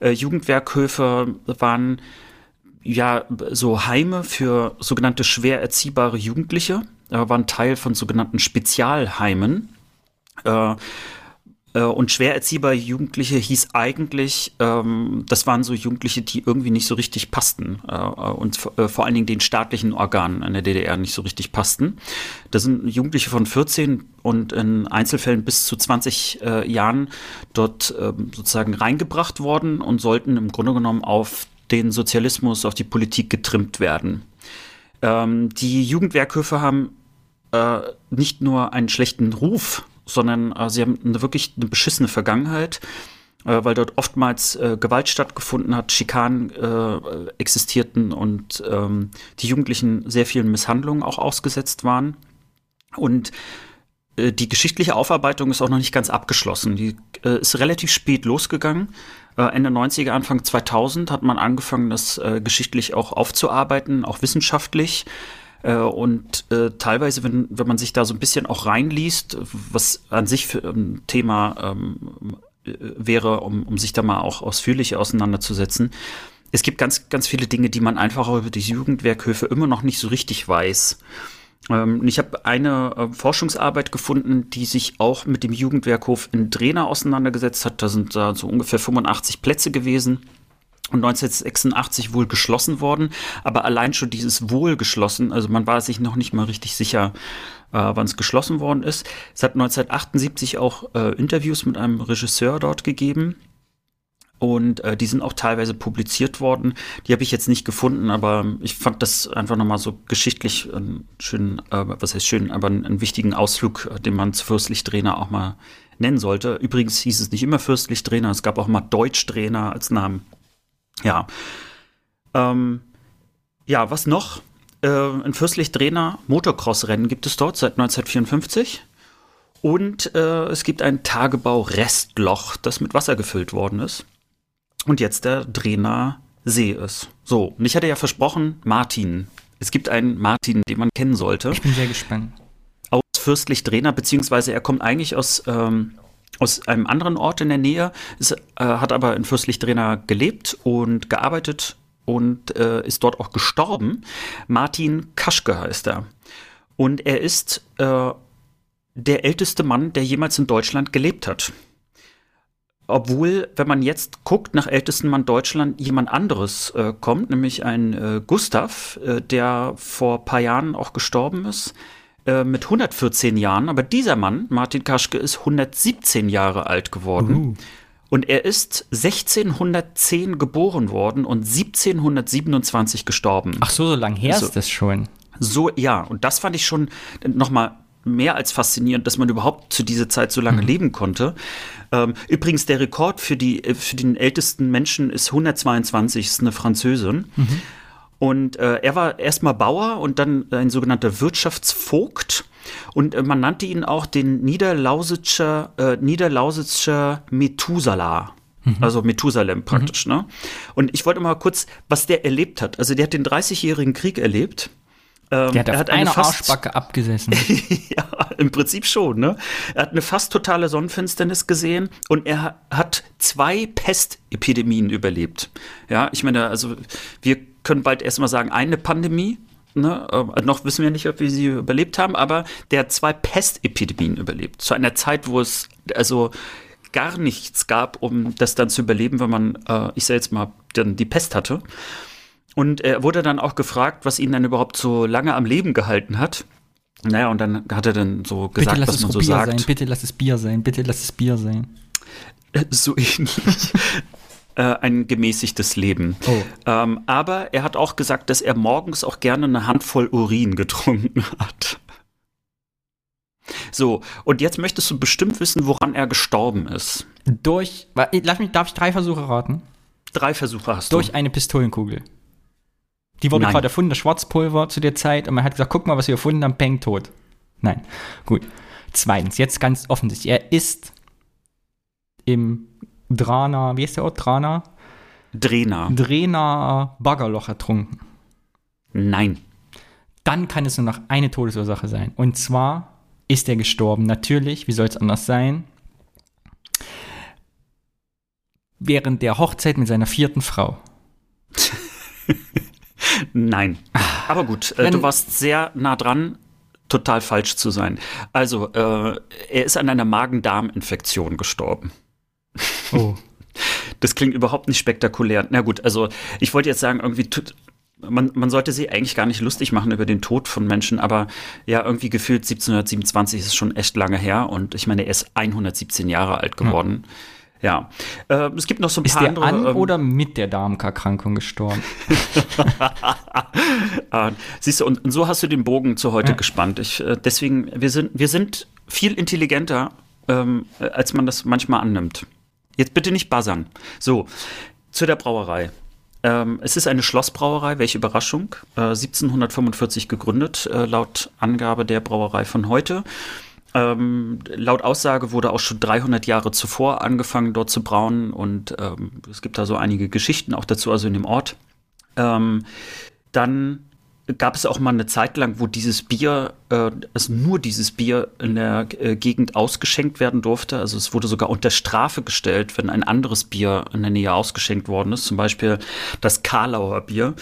Äh, Jugendwerkhöfe waren ja so Heime für sogenannte schwer erziehbare Jugendliche, äh, waren Teil von sogenannten Spezialheimen. Äh, und schwer erziehbare Jugendliche hieß eigentlich, ähm, das waren so Jugendliche, die irgendwie nicht so richtig passten äh, und äh, vor allen Dingen den staatlichen Organen in der DDR nicht so richtig passten. Das sind Jugendliche von 14 und in Einzelfällen bis zu 20 äh, Jahren dort ähm, sozusagen reingebracht worden und sollten im Grunde genommen auf den Sozialismus, auf die Politik getrimmt werden. Ähm, die Jugendwerkhöfe haben äh, nicht nur einen schlechten Ruf, sondern äh, sie haben eine, wirklich eine beschissene Vergangenheit, äh, weil dort oftmals äh, Gewalt stattgefunden hat, Schikanen äh, existierten und ähm, die Jugendlichen sehr vielen Misshandlungen auch ausgesetzt waren. Und äh, die geschichtliche Aufarbeitung ist auch noch nicht ganz abgeschlossen. Die äh, ist relativ spät losgegangen. Ende 90er, Anfang 2000 hat man angefangen, das geschichtlich auch aufzuarbeiten, auch wissenschaftlich. Äh, und äh, teilweise, wenn, wenn man sich da so ein bisschen auch reinliest, was an sich für ein Thema ähm, wäre, um, um sich da mal auch ausführlich auseinanderzusetzen, es gibt ganz, ganz viele Dinge, die man einfach über die Jugendwerkhöfe immer noch nicht so richtig weiß. Ähm, ich habe eine äh, Forschungsarbeit gefunden, die sich auch mit dem Jugendwerkhof in Drehna auseinandergesetzt hat. Da sind da so ungefähr 85 Plätze gewesen und 1986 wohl geschlossen worden, aber allein schon dieses wohl geschlossen, also man war sich noch nicht mal richtig sicher, äh, wann es geschlossen worden ist. Es hat 1978 auch äh, Interviews mit einem Regisseur dort gegeben und äh, die sind auch teilweise publiziert worden. Die habe ich jetzt nicht gefunden, aber ich fand das einfach nochmal so geschichtlich einen schönen, äh, was heißt schön, aber einen, einen wichtigen Ausflug, äh, den man zu Fürstlichtrainer auch mal nennen sollte. Übrigens hieß es nicht immer Fürstlichtrainer, es gab auch mal Deutschtrainer als Namen. Ja. Ähm, ja, was noch? Äh, ein Fürstlich-Drehner Motocross-Rennen gibt es dort seit 1954. Und äh, es gibt ein Tagebau-Restloch, das mit Wasser gefüllt worden ist. Und jetzt der Drehner See ist. So, und ich hatte ja versprochen, Martin. Es gibt einen Martin, den man kennen sollte. Ich bin sehr gespannt. Aus Fürstlich Drehner, beziehungsweise er kommt eigentlich aus ähm, aus einem anderen Ort in der Nähe, ist, äh, hat aber in Fürstlich-Drehna gelebt und gearbeitet und äh, ist dort auch gestorben. Martin Kaschke heißt er. Und er ist äh, der älteste Mann, der jemals in Deutschland gelebt hat. Obwohl, wenn man jetzt guckt nach ältesten Mann Deutschland, jemand anderes äh, kommt, nämlich ein äh, Gustav, äh, der vor paar Jahren auch gestorben ist. Äh, mit 114 Jahren, aber dieser Mann, Martin Kaschke, ist 117 Jahre alt geworden. Uh. Und er ist 1610 geboren worden und 1727 gestorben. Ach so, so lang her also, ist das schon. So, ja, und das fand ich schon nochmal mehr als faszinierend, dass man überhaupt zu dieser Zeit so lange mhm. leben konnte. Ähm, übrigens, der Rekord für, die, äh, für den ältesten Menschen ist 122, ist eine Französin. Mhm. Und äh, er war erstmal Bauer und dann ein sogenannter Wirtschaftsvogt. Und äh, man nannte ihn auch den Niederlausitzer, äh, Niederlausitzer Methuselah. Mhm. Also Methusalem praktisch, mhm. ne? Und ich wollte mal kurz, was der erlebt hat. Also der hat den 30-jährigen Krieg erlebt. Ähm, der hat, er hat eine, eine Arschbacke abgesessen. <laughs> ja, im Prinzip schon. Ne? Er hat eine fast totale Sonnenfinsternis gesehen und er hat zwei Pestepidemien überlebt. Ja, ich meine, also wir können bald erstmal sagen, eine Pandemie. Ne? Äh, noch wissen wir nicht, ob wir sie überlebt haben, aber der hat zwei Pestepidemien überlebt. Zu einer Zeit, wo es also gar nichts gab, um das dann zu überleben, wenn man, äh, ich sage jetzt mal, dann die Pest hatte. Und er wurde dann auch gefragt, was ihn dann überhaupt so lange am Leben gehalten hat. Naja, und dann hat er dann so gesagt, was man so Bier sagt. Sein, bitte lass es Bier sein, bitte lass es Bier sein. Äh, so ähnlich. <laughs> äh, ein gemäßigtes Leben. Oh. Ähm, aber er hat auch gesagt, dass er morgens auch gerne eine Handvoll Urin getrunken hat. So, und jetzt möchtest du bestimmt wissen, woran er gestorben ist. Durch, lass mich, darf ich drei Versuche raten? Drei Versuche hast Durch du. Durch eine Pistolenkugel. Die wurde gerade erfunden, das Schwarzpulver zu der Zeit, und man hat gesagt, guck mal, was wir erfunden haben, Peng, tot. Nein, gut. Zweitens, jetzt ganz offensichtlich, er ist im Drana, wie ist der Ort? Drana? Drena. Drena Baggerloch ertrunken. Nein. Dann kann es nur noch eine Todesursache sein. Und zwar ist er gestorben. Natürlich, wie soll es anders sein? Während der Hochzeit mit seiner vierten Frau. <laughs> Nein. Aber gut, äh, du warst sehr nah dran. total falsch zu sein. Also, äh, er ist an einer Magen-Darm-Infektion gestorben. Oh. <laughs> Das klingt überhaupt nicht spektakulär. Na gut, also ich wollte jetzt sagen, irgendwie man, man sollte sie eigentlich gar nicht lustig machen über den Tod von Menschen, aber ja, irgendwie gefühlt 1727 ist schon echt lange her und ich meine, er ist 117 Jahre alt geworden. Ja, ja. Äh, es gibt noch so ein ist paar der andere. an ähm, oder mit der Darmerkrankung gestorben? <laughs> Ah, siehst du, und, und so hast du den Bogen zu heute Ja. gespannt. Ich, äh, deswegen, wir sind, wir sind viel intelligenter, ähm, als man das manchmal annimmt. Jetzt bitte nicht buzzern. So, zu der Brauerei. Ähm, es ist eine Schlossbrauerei, welche Überraschung. Äh, 1745 gegründet, äh, laut Angabe der Brauerei von heute. Ähm, laut Aussage wurde auch schon 300 Jahre zuvor angefangen, dort zu brauen. Und ähm, es gibt da so einige Geschichten auch dazu, also in dem Ort. Ähm, dann gab es auch mal eine Zeit lang, wo dieses Bier, äh, also nur dieses Bier in der äh, Gegend ausgeschenkt werden durfte. Also es wurde sogar unter Strafe gestellt, wenn ein anderes Bier in der Nähe ausgeschenkt worden ist. Zum Beispiel das Karlauer Bier.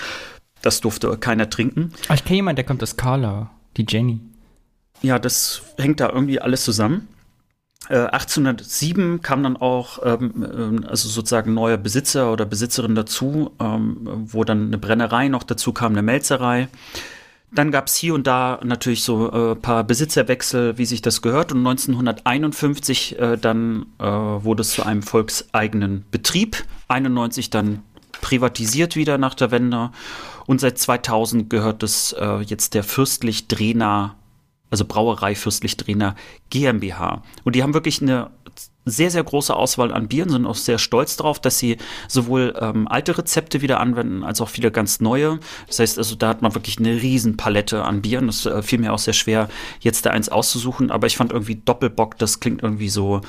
Das durfte keiner trinken. Ah, ich kenne jemanden, der kommt aus Karlau. Die Jenny. Ja, das hängt da irgendwie alles zusammen. Äh, 1807 kam dann auch ähm, ähm, also sozusagen neuer Besitzer oder Besitzerin dazu, ähm, wo dann eine Brennerei noch dazu kam, eine Melzerei. Dann gab es hier und da natürlich so ein äh, paar Besitzerwechsel, wie sich das gehört. Und 1951 äh, dann äh, wurde es zu einem volkseigenen Betrieb. 91 dann privatisiert wieder nach der Wende. Und seit 2000 gehört es äh, jetzt der Fürstlich Drehner also Brauerei Fürstlich Drehner GmbH. Und die haben wirklich eine sehr, sehr große Auswahl an Bieren, sind auch sehr stolz darauf, dass sie sowohl ähm, alte Rezepte wieder anwenden, als auch viele ganz neue. Das heißt also, da hat man wirklich eine riesen Palette an Bieren. Das äh, fiel mir auch sehr schwer, jetzt da eins auszusuchen, aber ich fand irgendwie Doppelbock, das klingt irgendwie so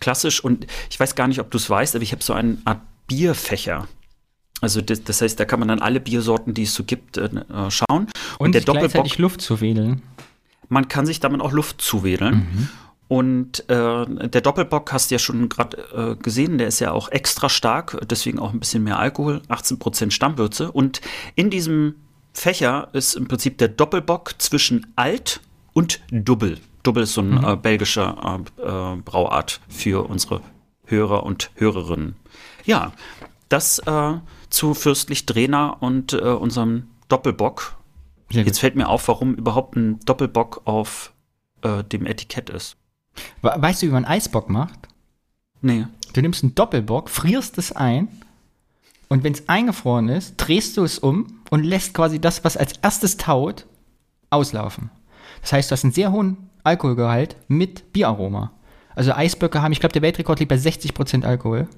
klassisch. Und ich weiß gar nicht, ob du es weißt, aber ich habe so eine Art Bierfächer. Also das, das heißt, da kann man dann alle Biersorten, die es so gibt, äh, äh, schauen. Und, der sich Doppelbock Luft zu wedeln. Man kann sich damit auch Luft zuwedeln. Und äh, der Doppelbock hast du ja schon gerade äh, gesehen, der ist ja auch extra stark, deswegen auch ein bisschen mehr Alkohol, 18% Stammwürze. Und in diesem Fächer ist im Prinzip der Doppelbock zwischen Alt und Dubbel. Dubbel ist so ein äh, belgischer äh, äh, Brauart für unsere Hörer und Hörerinnen. Ja, das äh, zu Fürstlich Drehner und unserem Doppelbock. Jetzt fällt mir auf, warum überhaupt ein Doppelbock auf äh, dem Etikett ist. We- Weißt du, wie man Eisbock macht? Nee. Du nimmst einen Doppelbock, frierst es ein und wenn es eingefroren ist, drehst du es um und lässt quasi das, was als erstes taut, auslaufen. Das heißt, du hast einen sehr hohen Alkoholgehalt mit Bieraroma. Also Eisböcke haben, ich glaube, der Weltrekord liegt bei 60% Alkohol.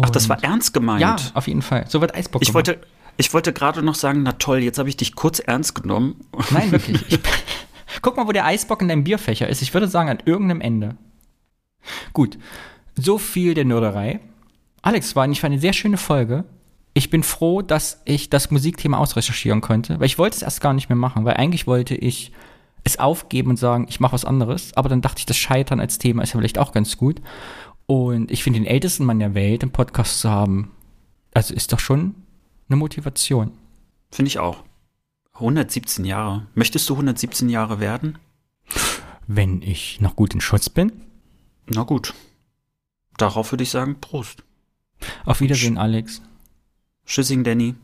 Ach, das Und- war ernst gemeint. Ja, auf jeden Fall. So wird Eisbock ich gemacht. wollte, ich wollte gerade noch sagen, na toll, jetzt habe ich dich kurz ernst genommen. Nein, wirklich. <laughs> Ich, <laughs> guck mal, wo der Eisbock in deinem Bierfächer ist. Ich würde sagen, an irgendeinem Ende. Gut, so viel der Nörderei. Alex, war eigentlich eine sehr schöne Folge. Ich bin froh, dass ich das Musikthema ausrecherchieren konnte, weil ich wollte es erst gar nicht mehr machen, weil eigentlich wollte ich es aufgeben und sagen, ich mache was anderes, aber dann dachte ich, das Scheitern als Thema ist ja vielleicht auch ganz gut. Und ich finde, den ältesten Mann der Welt im Podcast zu haben, also ist doch schon eine Motivation. Finde ich auch. 117 Jahre. Möchtest du 117 Jahre werden? Wenn ich noch gut in Schutz bin, Na gut. Darauf würde ich sagen, Prost. Auf Wiedersehen, Alex. Tschüssing, Danny.